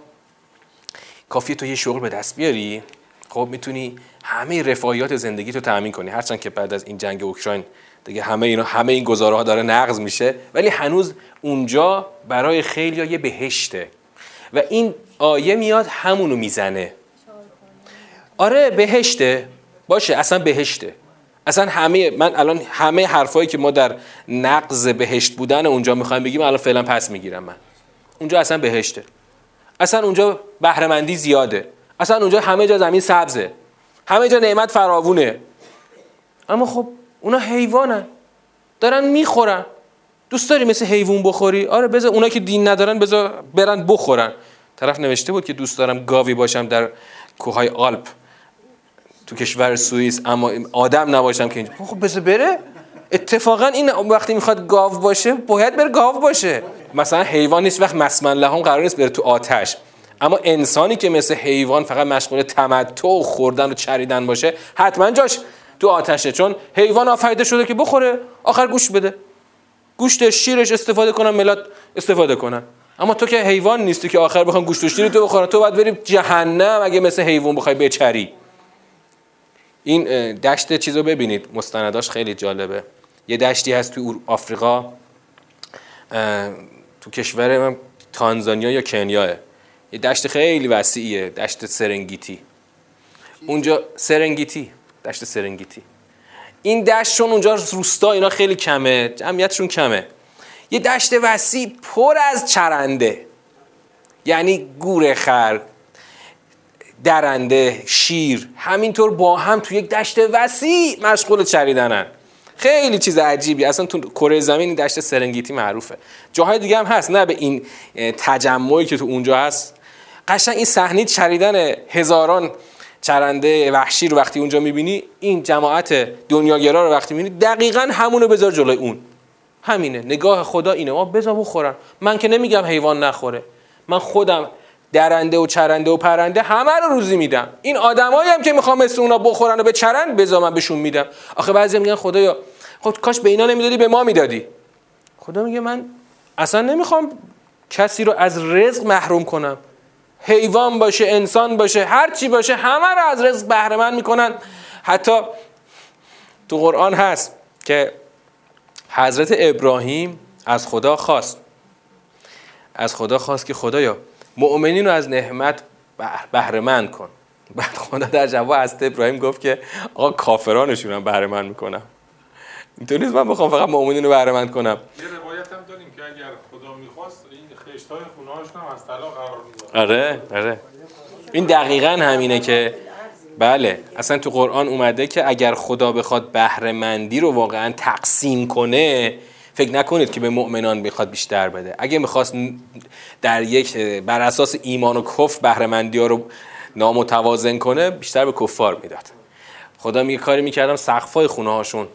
کافی تو یه شغل به دست بیاری. خب می‌تونی همه رفاهیات زندگی تو تامین کنی. هرچند که بعد از این جنگ اوکراین دیگه همه اینا همه این گزاره ها داره نقض میشه. ولی هنوز اونجا برای خیلی یه بهشته. و این آیه میاد همونو می‌زنه. آره بهشته. باشه اصلا بهشته. اصلا همه من الان همه حرفایی که ما در نقض بهشت بودن اونجا می‌خوایم بگیم الان فعلا پس می‌گیرم من. اونجا اصلا بهشته. اصلا اونجا بهرهمندی زیاده. اصلا اونجا همه جا زمین سبزه. همه جا نعمت فراوونه. اما خب اونا حیوانن. دارن می‌خورن. دوست داری مثل حیوان بخوری؟ آره بذار اونا که دین ندارن بذار برن بخورن. طرف نوشته بود که دوست دارم گاوی باشم در کوههای آلپ تو کشور سوئیس اما آدم نباشم که اینجا. خب بذار بره. اتفاقا این وقتی می‌خواد گاو باشه باید بره گاو باشه. مثلا حیوان نیست وقت مسمن لهم قرار نیست بره تو آتش. اما انسانی که مثل حیوان فقط مشغول تمتع و خوردن و چریدن باشه حتما جاش تو آتشه. چون حیوان آفریده شده که بخوره آخر گوش بده. گوشت شیرش استفاده کنن ملت استفاده کنن اما تو که حیوان نیستی که آخر بخوام گوشت و شیر تو بخورن تو باید بریم جهنم اگه مثل حیوان بخوای بچری. این دشت چیزو ببینید. مستنداش خیلی جالبه. یه دشتی هست تو آفریقا. تو کشور تانزانیا یا کنیاه. یه دشت خیلی وسیعیه. دشت سرنگیتی. اونجا سرنگیتی. دشت سرنگیتی. این دشت اونجا روستا اینا خیلی کمه. جمعیتشون کمه. یه دشت وسیع پر از چرنده. یعنی گورخر درنده شیر همینطور با هم تو یک دشت وسیع مشغول چریدنن. خیلی چیز عجیبی. اصلا تو کره زمین دشت سرنگیتی معروفه. جاهای دیگه هم هست نه به این تجمعی که تو اونجا هست. قشنگ این صحنه چریدن هزاران چرنده وحشی رو وقتی اونجا می‌بینی این جماعت دنیاگرا رو وقتی می‌بینی دقیقا همونو بذار جلوی اون. همینه. نگاه خدا اینه. ما بذار بخورن. من که نمیگم حیوان نخوره. من خودم درنده و چرنده و پرنده همه رو روزی میدم. این آدمایی هم که می‌خوام مثل اونا بخورن و به چرند بذار من بهشون میدم. آخه بعضی میگن خدایا خب کاش به اینا نمی‌دادی به ما می‌دادی. خدا میگه من اصلا نمی‌خوام کسی رو از رزق محروم کنم. حیوان باشه انسان باشه هر چی باشه همه رو از رزق بهره من می‌کنن. حتی تو قرآن هست که حضرت ابراهیم از خدا خواست. از خدا خواست که خدایا مؤمنین رو از نعمت بهره کن. بعد خدا در جواب از ابراهیم گفت که آقا کافرانشون هم بهره مند می‌کنم. اینطور نیست من بخوام فقط مؤمنین رو بهره مند کنم. یه روایت هم داریم که اگر خدا می‌خواست این خشتای خونه هم از طلا قرار می‌داد. آره آره. این دقیقا همینه که بله اصلا تو قرآن اومده که اگر خدا بخواد بهره مندی رو واقعا تقسیم کنه فکر نکنید که به مؤمنان می‌خواد بیشتر بده. اگه می‌خواست در یک بر اساس ایمان و کفر بهره مندی ها رو نامتوازن کنه بیشتر به کفار می‌داد. خدا میگه کاری می‌کردم سقفای خونه هاشون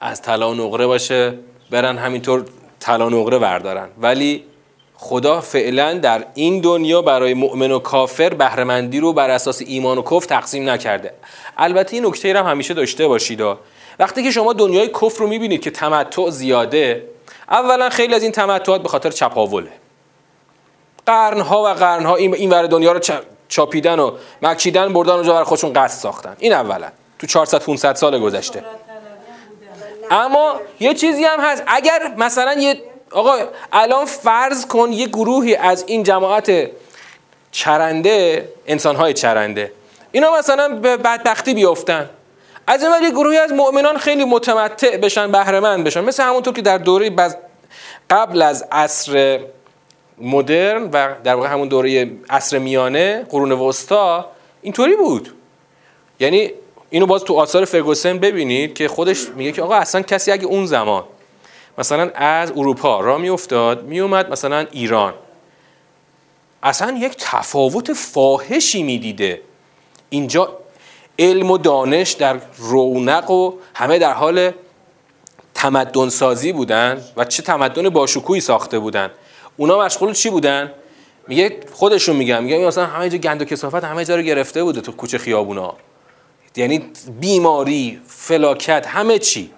از طلا و نقره باشه برن همینطور طلا و نقره بردارن ولی خدا فعلا در این دنیا برای مؤمن و کافر بهرهمندی رو بر اساس ایمان و کفر تقسیم نکرده. البته این نکته هم همیشه داشته باشید وقتی که شما دنیای کفر رو می‌بینید که تمتع زیاده اولا خیلی از این تمتعات به خاطر چپاوله. قرنها و قرنها این این ور دنیا رو چاپیدن و مکیدن بردن اونجا برای خودشون قصد ساختن. این اولا. تو 400 500 سال گذشته. اما یه چیزی هم هست. اگر مثلا یه آقا الان فرض کن یه گروهی از این جماعت چرنده انسانهای چرنده. اینا مثلا به بدبختی بیفتن از این یه گروهی از مؤمنان خیلی متمتع بشن بهرهمند بشن. مثل همونطور که در دوره قبل از عصر مدرن و در واقع همون دوره عصر میانه قرون وسطا اینطوری بود. یعنی اینو باز تو آثار فرگوسن ببینید که خودش میگه که آقا اصلا کسی اگه اون زمان مثلا از اروپا را میافتاد میومد مثلا ایران. اصلا یک تفاوت فاحشی می‌دیده. اینجا علم و دانش در رونق و همه در حال تمدن سازی بودن و چه تمدن باشکوهی ساخته بودن. اونا مشغول چی بودن؟ میگه خودشون میگن میگه مثلا همه جا گند و کسافت همه جا رو گرفته بوده تو کوچه خیابونا. یعنی بیماری فلاکت همه چی.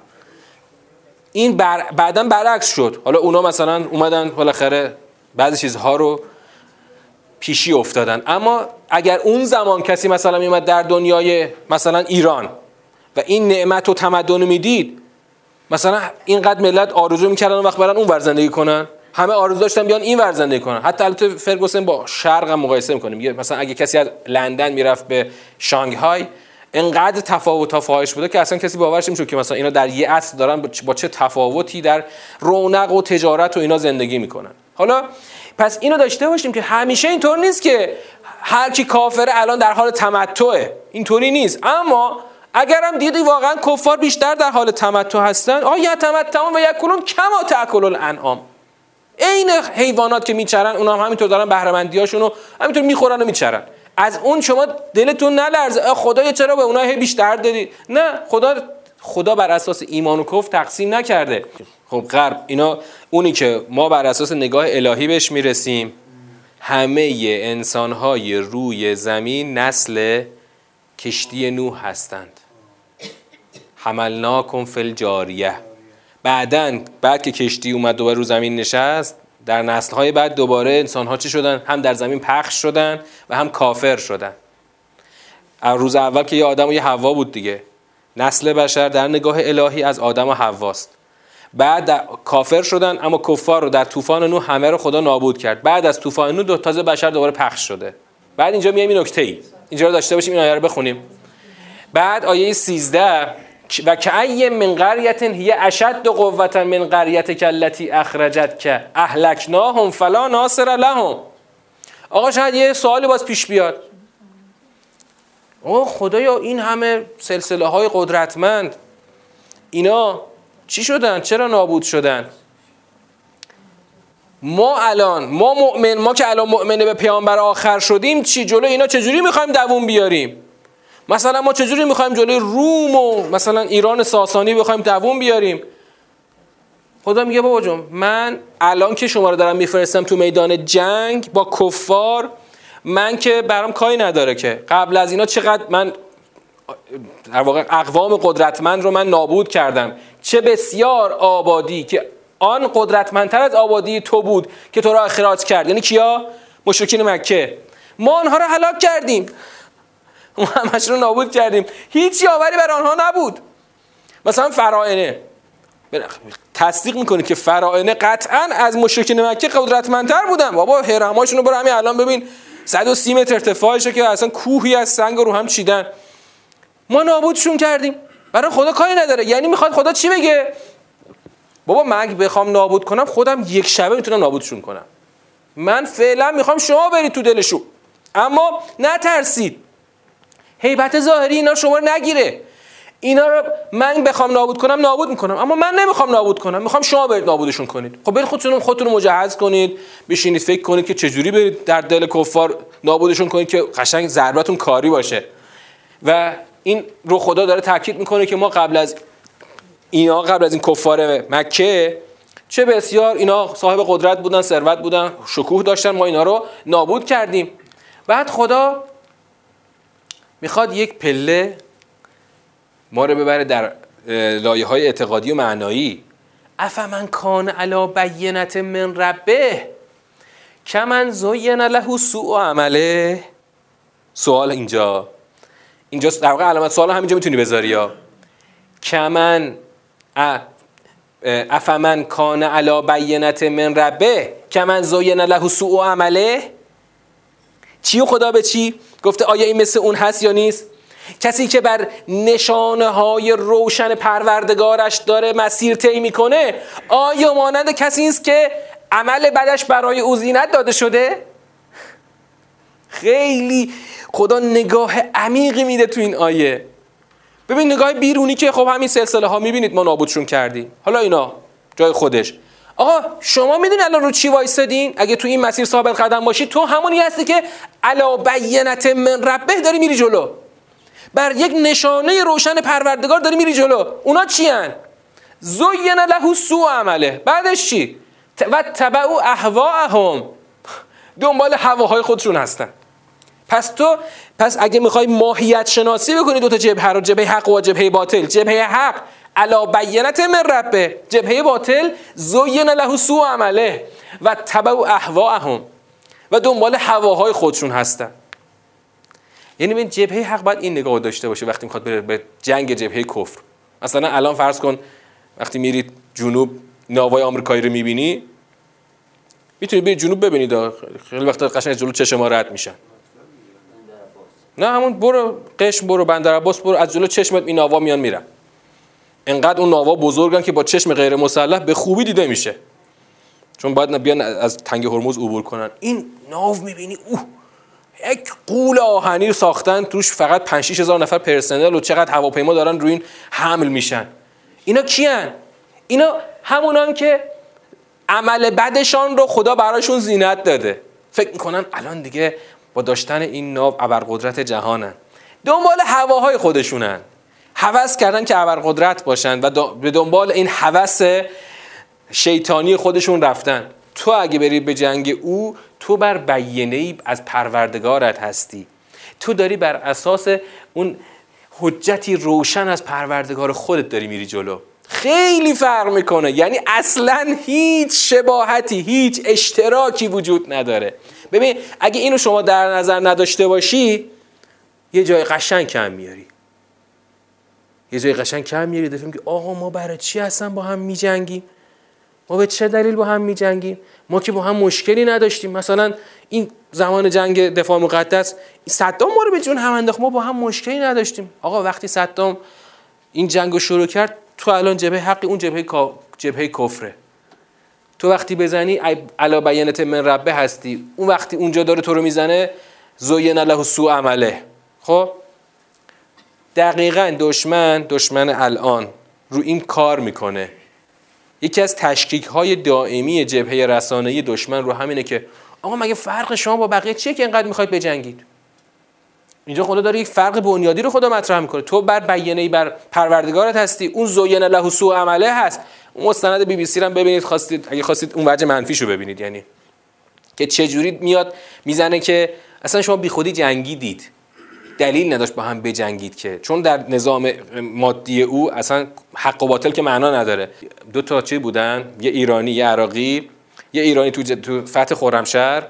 این بر... بعدا برعکس شد. حالا اونا مثلا اومدن بالاخره بعضی چیزها رو پیشی افتادن. اما اگر اون زمان کسی مثلا میومد در دنیای مثلا ایران و این نعمت و تمدن رو می‌دید مثلا اینقدر ملت آرزو می‌کردن وقت برن اون ور زندگی کنن. همه آرزو داشتن بیان این ور زندگی کنن. حتی البته فرگوسن با شرق هم مقایسه می‌کنه مثلا اگه کسی از لندن می‌رفت به شانگهای انقدر تفاوت ها بوده که اصلا کسی باورش نمیشه که مثلا اینا در یه عصر دارن با چه تفاوتی در رونق و تجارت و اینا زندگی می‌کنن. حالا پس اینو داشته باشیم که همیشه اینطور نیست که هر کی کافره الان در حال تمتعه. اینطوری نیست. اما اگرم دیدی واقعا کفار بیشتر در حال تمتع هستن آیا تمتعون و یکلون کما تاکل الانعام. عین حیوانات که میچرن اونا هم همینطور دارن بهره رو همینطور می‌خورن و میچرن. از اون شما دلتون نلرزه. خدا چرا به اونها بیشتر دادی؟ نه خدا خدا بر اساس ایمان و کفر تقسیم نکرده. خب غرب اینا اونی که ما بر اساس نگاه الهی بهش می‌رسیم. همه انسانهای روی زمین نسل کشتی نوح هستند. حملناکم فی الجاریه. بعدا بعد که کشتی اومد دوباره رو زمین نشست در نسلهای بعد دوباره انسانها چی شدن؟ هم در زمین پخش شدن و هم کافر شدن. روز اول که یه آدم و یه حوا بود دیگه. نسل بشر در نگاه الهی از آدم و حواست. بعد کافر شدن اما کفار رو در طوفان نو همه رو خدا نابود کرد. بعد از طوفان نو دو تازه بشر دوباره پخش شده. بعد اینجا میایم این نکته ای اینجا رو داشته باشیم این آیه رو بخونیم. بعد آیه 13 و که من قریت هی اشد قوتا من قریت کلتی اخرجت که اهلکناهم فلا ناصر لهم. آقا شاید یه سوالی باز پیش بیاد. او خدایا این همه سلسله های قدرتمند اینا چی شدن؟ چرا نابود شدن؟ ما الان ما مؤمن ما که الان مؤمنه به پیامبر آخر شدیم چی؟ جلو اینا چجوری می‌خوایم دووم بیاریم؟ مثلا ما چجوری می‌خوایم جلوی روم و مثلا ایران ساسانی بخوایم دووم بیاریم؟ خدا میگه بابا جون من الان که شما رو دارم میفرستم تو میدان جنگ با کفار من که برام کاری نداره که. قبل از اینا چقدر من در واقع اقوام قدرتمند رو من نابود کردم. چه بسیار آبادی که آن قدرتمندتر از آبادی تو بود که تو را اخراج کرد. یعنی کیا؟ مشرکین مکه. ما آنها رو هلاک کردیم. ما همش رو نابود کردیم. هیچ یاوری بر آنها نبود. مثلا فرائنه تصدیق می‌کنه که فراعنه قطعا از مشرکین مکه قدرتمندتر بودن. بابا هرماشون رو برو همین الان ببین. 130 متر ارتفاعشه که اصلا کوهی از سنگ رو هم چیدن. ما نابودشون کردیم. برای خدا کاری نداره. یعنی می‌خواد خدا چی بگه؟ بابا من بخوام نابود کنم خودم یک شبه می‌تونم نابودشون کنم. من فعلا می‌خوام شما برید تو دلشون. اما نترسید. هیبت ظاهری اینا شما رو نگیره. اینا رو من بخوام نابود کنم نابود می‌کنم. اما من نمی‌خوام نابود کنم. می‌خوام شما برید نابودشون کنید. خب برید خودتون خودتون مجهز کنید. بشینید فکر کنید که چجوری برید در دل کفار نابودشون کنید که قشنگ ضربتون کاری باشه. و این رو خدا داره تاکید می‌کنه که ما قبل از اینا قبل از این کفار مکه چه بسیار اینا صاحب قدرت بودن ثروت بودن شکوه داشتن. ما اینا رو نابود کردیم. بعد خدا می‌خواد یک پله ما رو ببره در لایه های اعتقادی و معنایی. افمن کان علا بینت من ربه. کمن زین له سوء عمله. سوال اینجا. اینجا در واقع علامت سوال همینجا می‌تونی بذاری یا؟ کمن افمن کان علا بینت من ربه. کمن زین له سوء عمله. چی خدا به چی؟ گفته آیا این مثل اون هست یا نیست؟ کسی که بر نشانه های روشن پروردگارش داره مسیر طی می‌کنه آیا مانند کسی است که عمل بدش برای او زینت داده شده؟ خیلی خدا نگاه عمیقی میده تو این آیه. ببین نگاه بیرونی که خب همین سلسله ها می‌بینید ما نابودشون کردیم. حالا اینا جای خودش. آقا شما می‌دونید الان رو چی وایستادین اگه تو این مسیر ثابت قدم باشی تو همونی هستی که علا بینت من ربه داری میری جلو. بر یک نشانه روشن پروردگار داری میری جلو. اونا چی هن؟ زوین له سو عمله. بعدش چی؟ و تبعو اهواهم دنبال هواهای خودشون هستن. پس تو پس اگه می‌خوای ماهیت شناسی بکنی دو تا جبهه رو جبهه حق و جبهه باطل. جبهه حق علا بینت من ربه. جبهه باطل زوین له سو عمله و تبعو اهواهم و دنبال هواهای خودشون هستن. یعنی به جبهه حق باید این نگاه داشته باشه وقتی می‌خواد بره به جنگ جبهه کفر. مثلا الان فرض کن وقتی میرید جنوب ناوای آمریکایی رو می‌بینی می‌تونی به جنوب ببینید خیلی وقتا قشنگ جلو چشم ما رد میشن. نه همون برو قشم برو بندر عباس برو از جلو چشمت این ناوا میان میرن. انقدر اون ناوا بزرگن که با چشم غیر مسلح به خوبی دیده میشه. چون باید بیان از تنگ هرمز عبور کنن. این ناو می‌بینی؟ اوه! یک قول آهنی ساختن توش فقط 5 هزار نفر پرسنل و چقدر هواپیما دارن روی این حمل میشن. اینا کیان؟ اینا همونان که عمل بدشان رو خدا براشون زینت داده. فکر می‌کنن الان دیگه با داشتن این ناو ابرقدرت جهانن. دنبال هواهای خودشونن. هوس کردن که ابرقدرت باشن و به دنبال این هوس شیطانی خودشون رفتن. تو اگه بری به جنگ او تو بر بیینه ای از پروردگارت هستی. تو داری بر اساس اون حجتی روشن از پروردگار خودت داری میری جلو. خیلی فرق می‌کنه. یعنی اصلا هیچ شباهتی هیچ اشتراکی وجود نداره. ببین اگه اینو شما در نظر نداشته باشی یه جای قشنگ کم میاری. یه جای قشنگ کم میاری دفعه که آقا ما برای چی اصلا با هم میجنگیم؟ ما به چه دلیل با هم میجنگیم؟ ما که با هم مشکلی نداشتیم. مثلا این زمان جنگ دفاع مقدس صدام ما رو به جون هم انداخت. ما با هم مشکلی نداشتیم. آقا وقتی صدام این جنگ رو شروع کرد تو الان جبهه حقی اون جبهه جبهه کفره. تو وقتی بزنی علا بینت من ربه هستی. اون وقتی اونجا داره تو رو می‌زنه زوین له سو عمله. خب؟ دقیقا دشمن دشمن الان رو این کار می‌کنه. یکی از تشکیک های دائمی جبهه رسانه‌ای دشمن رو همینه که آقا مگه فرق شما با بقیه چیه که اینقدر می‌خواید بجنگید؟ اینجا خدا داره یک فرق بنیادی رو خدا مطرح می‌کنه. تو بر بیانه بر پروردگارت هستی اون زوین له سوء عمله هست. اون مستند بی بی سی رو ببینید خواستید اگه خواستید اون وجه منفیش رو ببینید یعنی. که چه جوری میاد می‌زنه که اصلا شما بی خودی جنگیدید. دلیل نداشت با هم بجنگید که. چون در نظام مادی او اصلا حق و باطل که معنا نداره. دو تا چی بودن؟ یه ایرانی یه عراقی. یه ایرانی تو, تو فتح خرمشهر.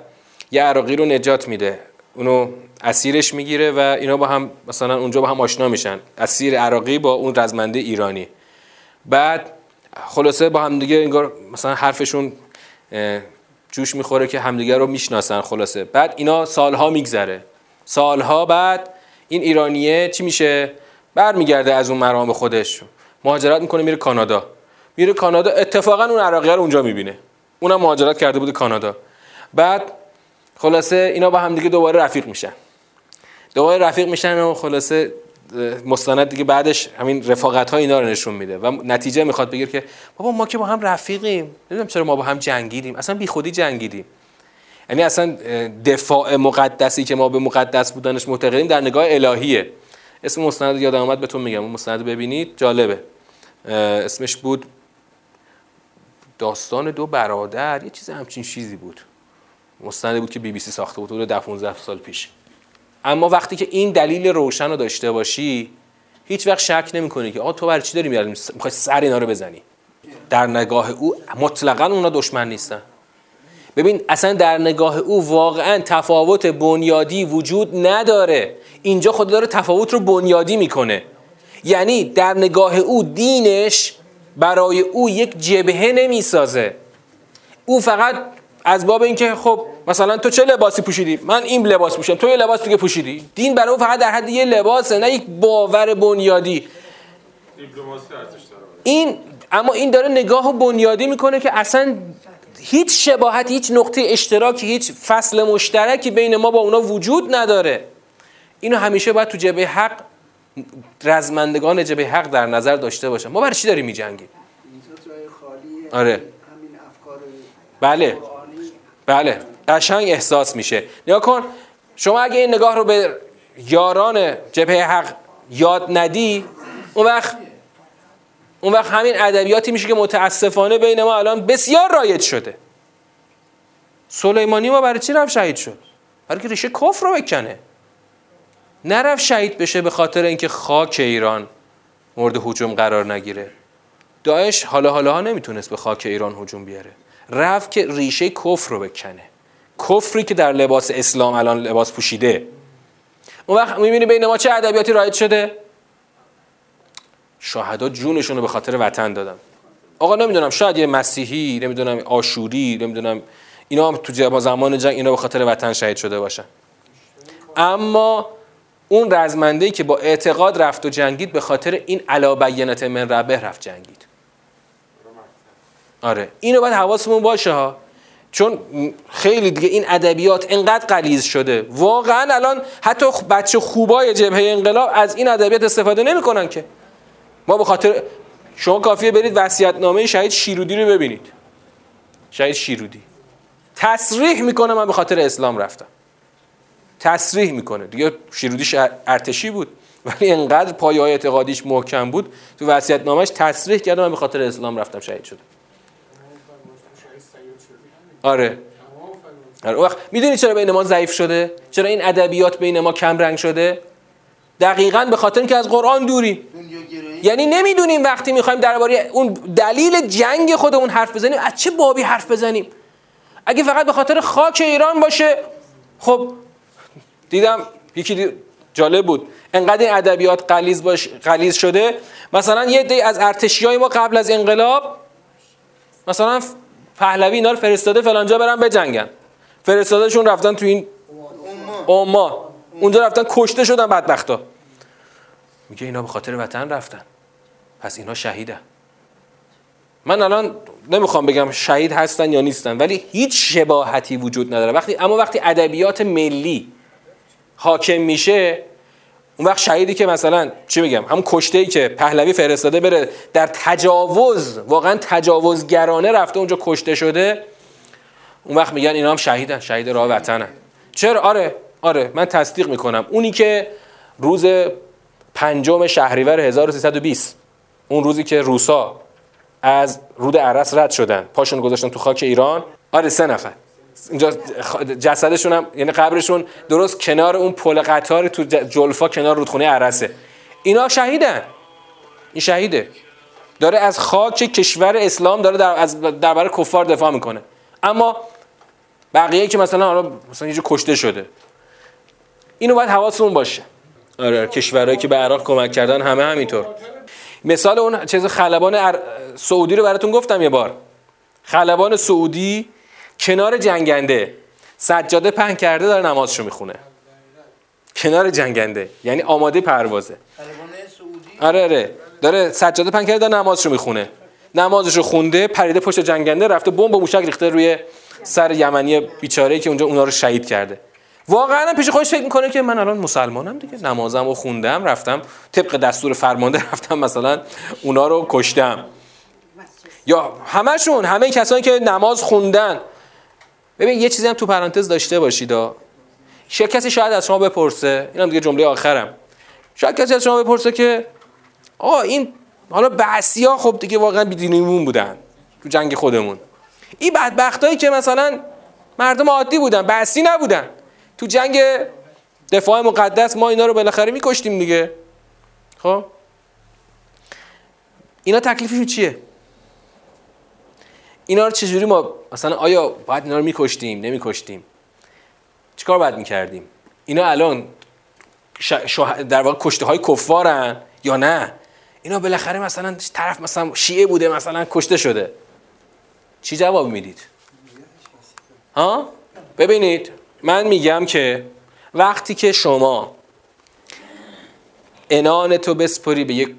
یه عراقی رو نجات میده. اونو اسیرش می‌گیره و اینا با هم مثلا اونجا با هم آشنا میشن. اسیر عراقی با اون رزمنده ایرانی. بعد خلاصه با هم دیگه انگار مثلا حرفشون جوش می‌خوره که همدیگه رو می‌شناسن خلاصه. بعد اینا سالها میگذره. سالها بعد این ایرانیه چی میشه؟ برمیگرده از اون مرام خودش. مهاجرت می‌کنه میره کانادا. میره کانادا اتفاقا اون عراقی رو اونجا می‌بینه. اونم مهاجرت کرده بود کانادا. بعد خلاصه اینا با هم دیگه دوباره رفیق میشن. دوباره رفیق میشن و خلاصه مستند دیگه بعدش همین رفاقت ها اینا رو نشون میده و نتیجه می‌خواد بگیر که بابا ما که با هم رفیقیم. نمی‌دونم چرا ما با هم جنگیدیم. اصلا بی خودی جنگیدیم. یعنی اصلا دفاع مقدسی که ما به مقدس بودنش معتقدیم در نگاه الهیه. اسم مستند یادم اومد بهتون میگم. مستند ببینید جالبه. اسمش بود داستان دو برادر. یه چیز همچین چیزی بود. مستندی بود که بی بی سی ساخته بود حدود 15 سال پیش. اما وقتی که این دلیل روشن رو داشته باشی هیچ وقت شک نمی‌کنی که آ تو برای چی داری میاری می‌خوای سر اینا رو بزنی؟ در نگاه او مطلقا اونا دشمن نیستن. ببین اصلا در نگاه او واقعا تفاوت بنیادی وجود نداره. اینجا خدا داره تفاوت رو بنیادی می‌کنه. یعنی در نگاه او دینش برای او یک جبهه نمی‌سازه. او فقط از باب اینکه خب مثلا تو چه لباسی پوشیدی؟ من این لباس پوشیدم تو یه لباس دیگه پوشیدی؟ دین برای او فقط در حد یه لباسه نه یک باور بنیادی. این اما این داره نگاه بنیادی می‌کنه که اصلا هیچ شباهت هیچ نقطه اشتراکی هیچ فصل مشترکی بین ما با اونا وجود نداره. اینو همیشه باید تو جبه حق رزمندگان جبه حق در نظر داشته باشن. ما برای چی داریم میجنگیم آره. بله. بله. قشنگ احساس میشه. نیا کن. شما اگه این نگاه رو به یاران جبهه حق یاد ندی اون وقت اون وقت همین ادبیاتی میشه که متاسفانه بین ما الان بسیار رایج شده. سلیمانی ما برای چی رفت شهید شد؟ برای که ریشه کفر رو بکنه. نرفت شهید بشه به خاطر اینکه خاک ایران مورد حجوم قرار نگیره. داعش حالا حالا ها نمی‌تونست به خاک ایران هجوم بیاره. رفت که ریشه کفر رو بکنه. کفری که در لباس اسلام الان لباس پوشیده. اون وقت می‌بینی بین ما چه ادبیاتی رایج شده؟ شاهدا جونشون رو به خاطر وطن دادن. آقا نمی‌دونم شاید یه مسیحی نمی‌دونم آشوری نمی‌دونم اینا هم تو زمان جنگ اینا به خاطر وطن شهید شده باشن. اما اون رزمنده که با اعتقاد رفت و جنگید به خاطر این علا بینت من ربه رفت جنگید. آره اینو باید حواسمون باشه ها. چون خیلی دیگه این ادبیات انقدر قلیز شده. واقعا الان حتی بچه خوبای جبهه انقلاب از این ادبیات استفاده نمی‌کنن که. ما به خاطر شما کافیه برید وصیت نامه شهید شیرودی رو ببینید. شهید شیرودی. تصریح می‌کنه من به خاطر اسلام رفتم. تصریح می‌کنه. دیگه شیرودیش ارتشی بود. ولی انقدر پایه های اعتقادیش محکم بود تو وصیت نامش تصریح کرده من به خاطر اسلام رفتم شهید شدم آره. آره وقت می‌دونی چرا بین ما ضعیف شده؟ چرا این ادبیات بین ما کم رنگ شده؟ دقیقا به خاطر اینکه از قرآن دوری. یعنی نمی‌دونیم وقتی می‌خوایم درباره اون دلیل جنگ خودمون حرف بزنیم از چه بابی حرف بزنیم؟ اگه فقط به خاطر خاک ایران باشه خب دیدم یکی جالب بود. انقدر این ادبیات قلیز باش قلیز شده. مثلا یه دی از ارتشیای ما قبل از انقلاب مثلا پهلوی اینا رو فرستاده فلانجا برن بجنگن. فرستادهشون رفتن تو این اوما اونجا رفتن کشته شدن بدبختا. میگه اینا به خاطر وطن رفتن. پس اینا شهیدن. من الان نمی‌خوام بگم شهید هستن یا نیستن ولی هیچ شباهتی وجود نداره. وقتی اما وقتی ادبیات ملی حاکم میشه اون وقت شهیدی که مثلا چی میگم همون کشته ای که پهلوی فرستاده بره در تجاوز واقعا تجاوزگرانه رفته اونجا کشته شده اون وقت میگن اینا هم شهیدن شهید راه وطنن. چرا؟ آره آره من تصدیق می‌کنم. اونی که روز پنجم شهریور 1320 اون روزی که روسا از رود عرس رد شدن پاشون گذاشتن تو خاک ایران. آره سه نفر. اینجا جسدشون هم یعنی قبرشون درست کنار اون پل قطار تو جلفا کنار رودخونه عرسه. اینا شهیدن. این شهیده. داره از خاک کشور اسلام داره در از درباره کفار دفاع می‌کنه. اما بقیه که مثلا حالا مثلا یه کشته شده. اینو باید حواسمون باشه. آره کشورهایی که به عراق کمک کردن همه همینطور. مثال اون چیز خلبان سعودی رو براتون گفتم یه بار. خلبان سعودی کنار جنگنده. سجاده پهن کرده داره نمازشو می‌خونه. کنار جنگنده. یعنی آماده پروازه. آره آره. داره سجاده پهن کرده داره نمازشو می‌خونه. نمازشو خونده پریده پشت جنگنده رفته بمب و موشک ریخته روی سر یمنی بیچاره که اونجا اونا رو شهید کرده. واقعا پیش خودش فکر می‌کنه که من الان مسلمانم دیگه. نمازم رو خوندم رفتم طبق دستور فرمانده رفتم مثلا اونا رو کشتم. یا همشون همه کسانی که نماز خوندن. ببین یه چیزی هم تو پرانتز داشته باشید شاید کسی شاید از شما بپرسه. اینم دیگه جمله آخرم. شاید کسی از شما بپرسه که آه این حالا بعثی ها خب دیگه واقعا بیدینیمون بودن. تو جنگ خودمون. این بدبختایی که مثلا مردم عادی بودن بعثی نبودن. تو جنگ دفاع مقدس ما اینا رو بالاخره میکشتیم دیگه. خب؟ اینا تکلیفشون چیه؟ اینا رو چجوری ما مثلا آیا باید اینا رو میکشتیم نمیکشتیم؟ چیکار باید می‌کردیم؟ اینا الان در واقع کشته های کفارن یا نه؟ اینا بالاخره مثلا طرف مثلا شیعه بوده مثلا کشته شده. چی جواب می‌دید؟ ها؟ ببینید. من میگم که وقتی که شما انان تو بسپری به یک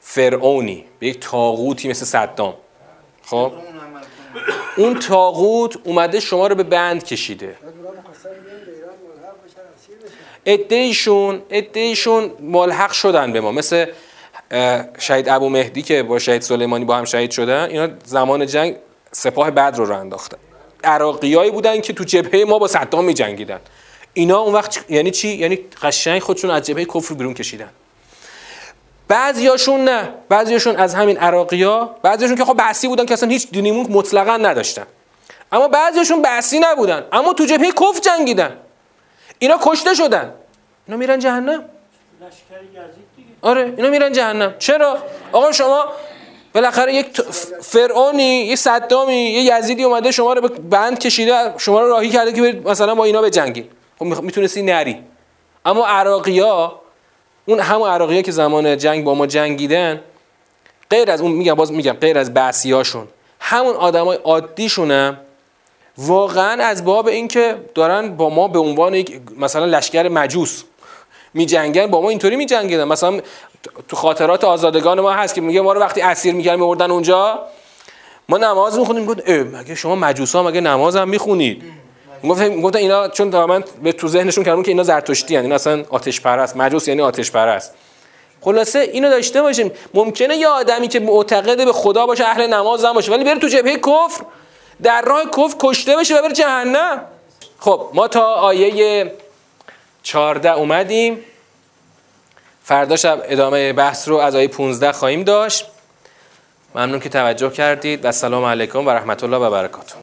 فرعونی به یک تاغوتی مثل صدام خب؟ اون تاغوت اومده شما رو به بند کشیده. ادهیشون ادهیشون ملحق شدن به ما مثل شهید ابو مهدی که با شهید سلیمانی با هم شهید شدن اینا زمان جنگ سپاه بدر رو رو انداختن. عراقیایی بودن که تو جبهه ما با صدام می جنگیدن اینا اون وقت یعنی چی؟ یعنی قشنگ خودشون از جبهه کفر بیرون کشیدن. بعضیاشون نه. بعضیاشون از همین عراقیا بعضیاشون که خب بحثی بودن که اصلا هیچ دینیمون مطلقا نداشتن. اما بعضیاشون بحثی نبودن. اما تو جبهه کفر جنگیدن. اینا کشته شدن. اینا میرن جهنم؟ آره اینا میرن جهنم. چرا؟ آقا شما بالاخره یک فرعونی یه صدامی یه یزیدی اومده شما رو بند کشیده شما رو راهی کرده که مثلا با اینا بجنگید. خب می‌تونستی نری. اما عراقیا اون همون عراقیا که زمان جنگ با ما جنگیدن غیر از اون میگم باز میگم غیر از بعثیاشون همون آدمای عادیشونم واقعا از باب اینکه دارن با ما به عنوان یک مثلا لشکر مجوس میجنگن با ما اینطوری میجنگیدن. مثلا تو خاطرات آزادگان ما هست که میگه ما رو وقتی اسیر می‌کردن میوردن اونجا ما نماز می‌خونیم گفت مگه شما مجوسا مگه نماز هم می‌خونید؟ گفت اینا چون دائما به تو ذهنشون کردن که اینا زرتشتی ان اینا اصلا آتش پرست مجوس یعنی آتش پرست خلاصه اینو داشته باشیم. ممکنه یه آدمی که معتقد به خدا باشه اهل نماز هم باشه ولی بره تو جبهه کفر در راه کفر کشته بشه و بره جهنم. خب ما تا آیه 14 اومدیم. فردا شب ادامه بحث رو از آیه 15 خواهیم داشت. ممنون که توجه کردید و سلام علیکم و رحمت الله و برکاته.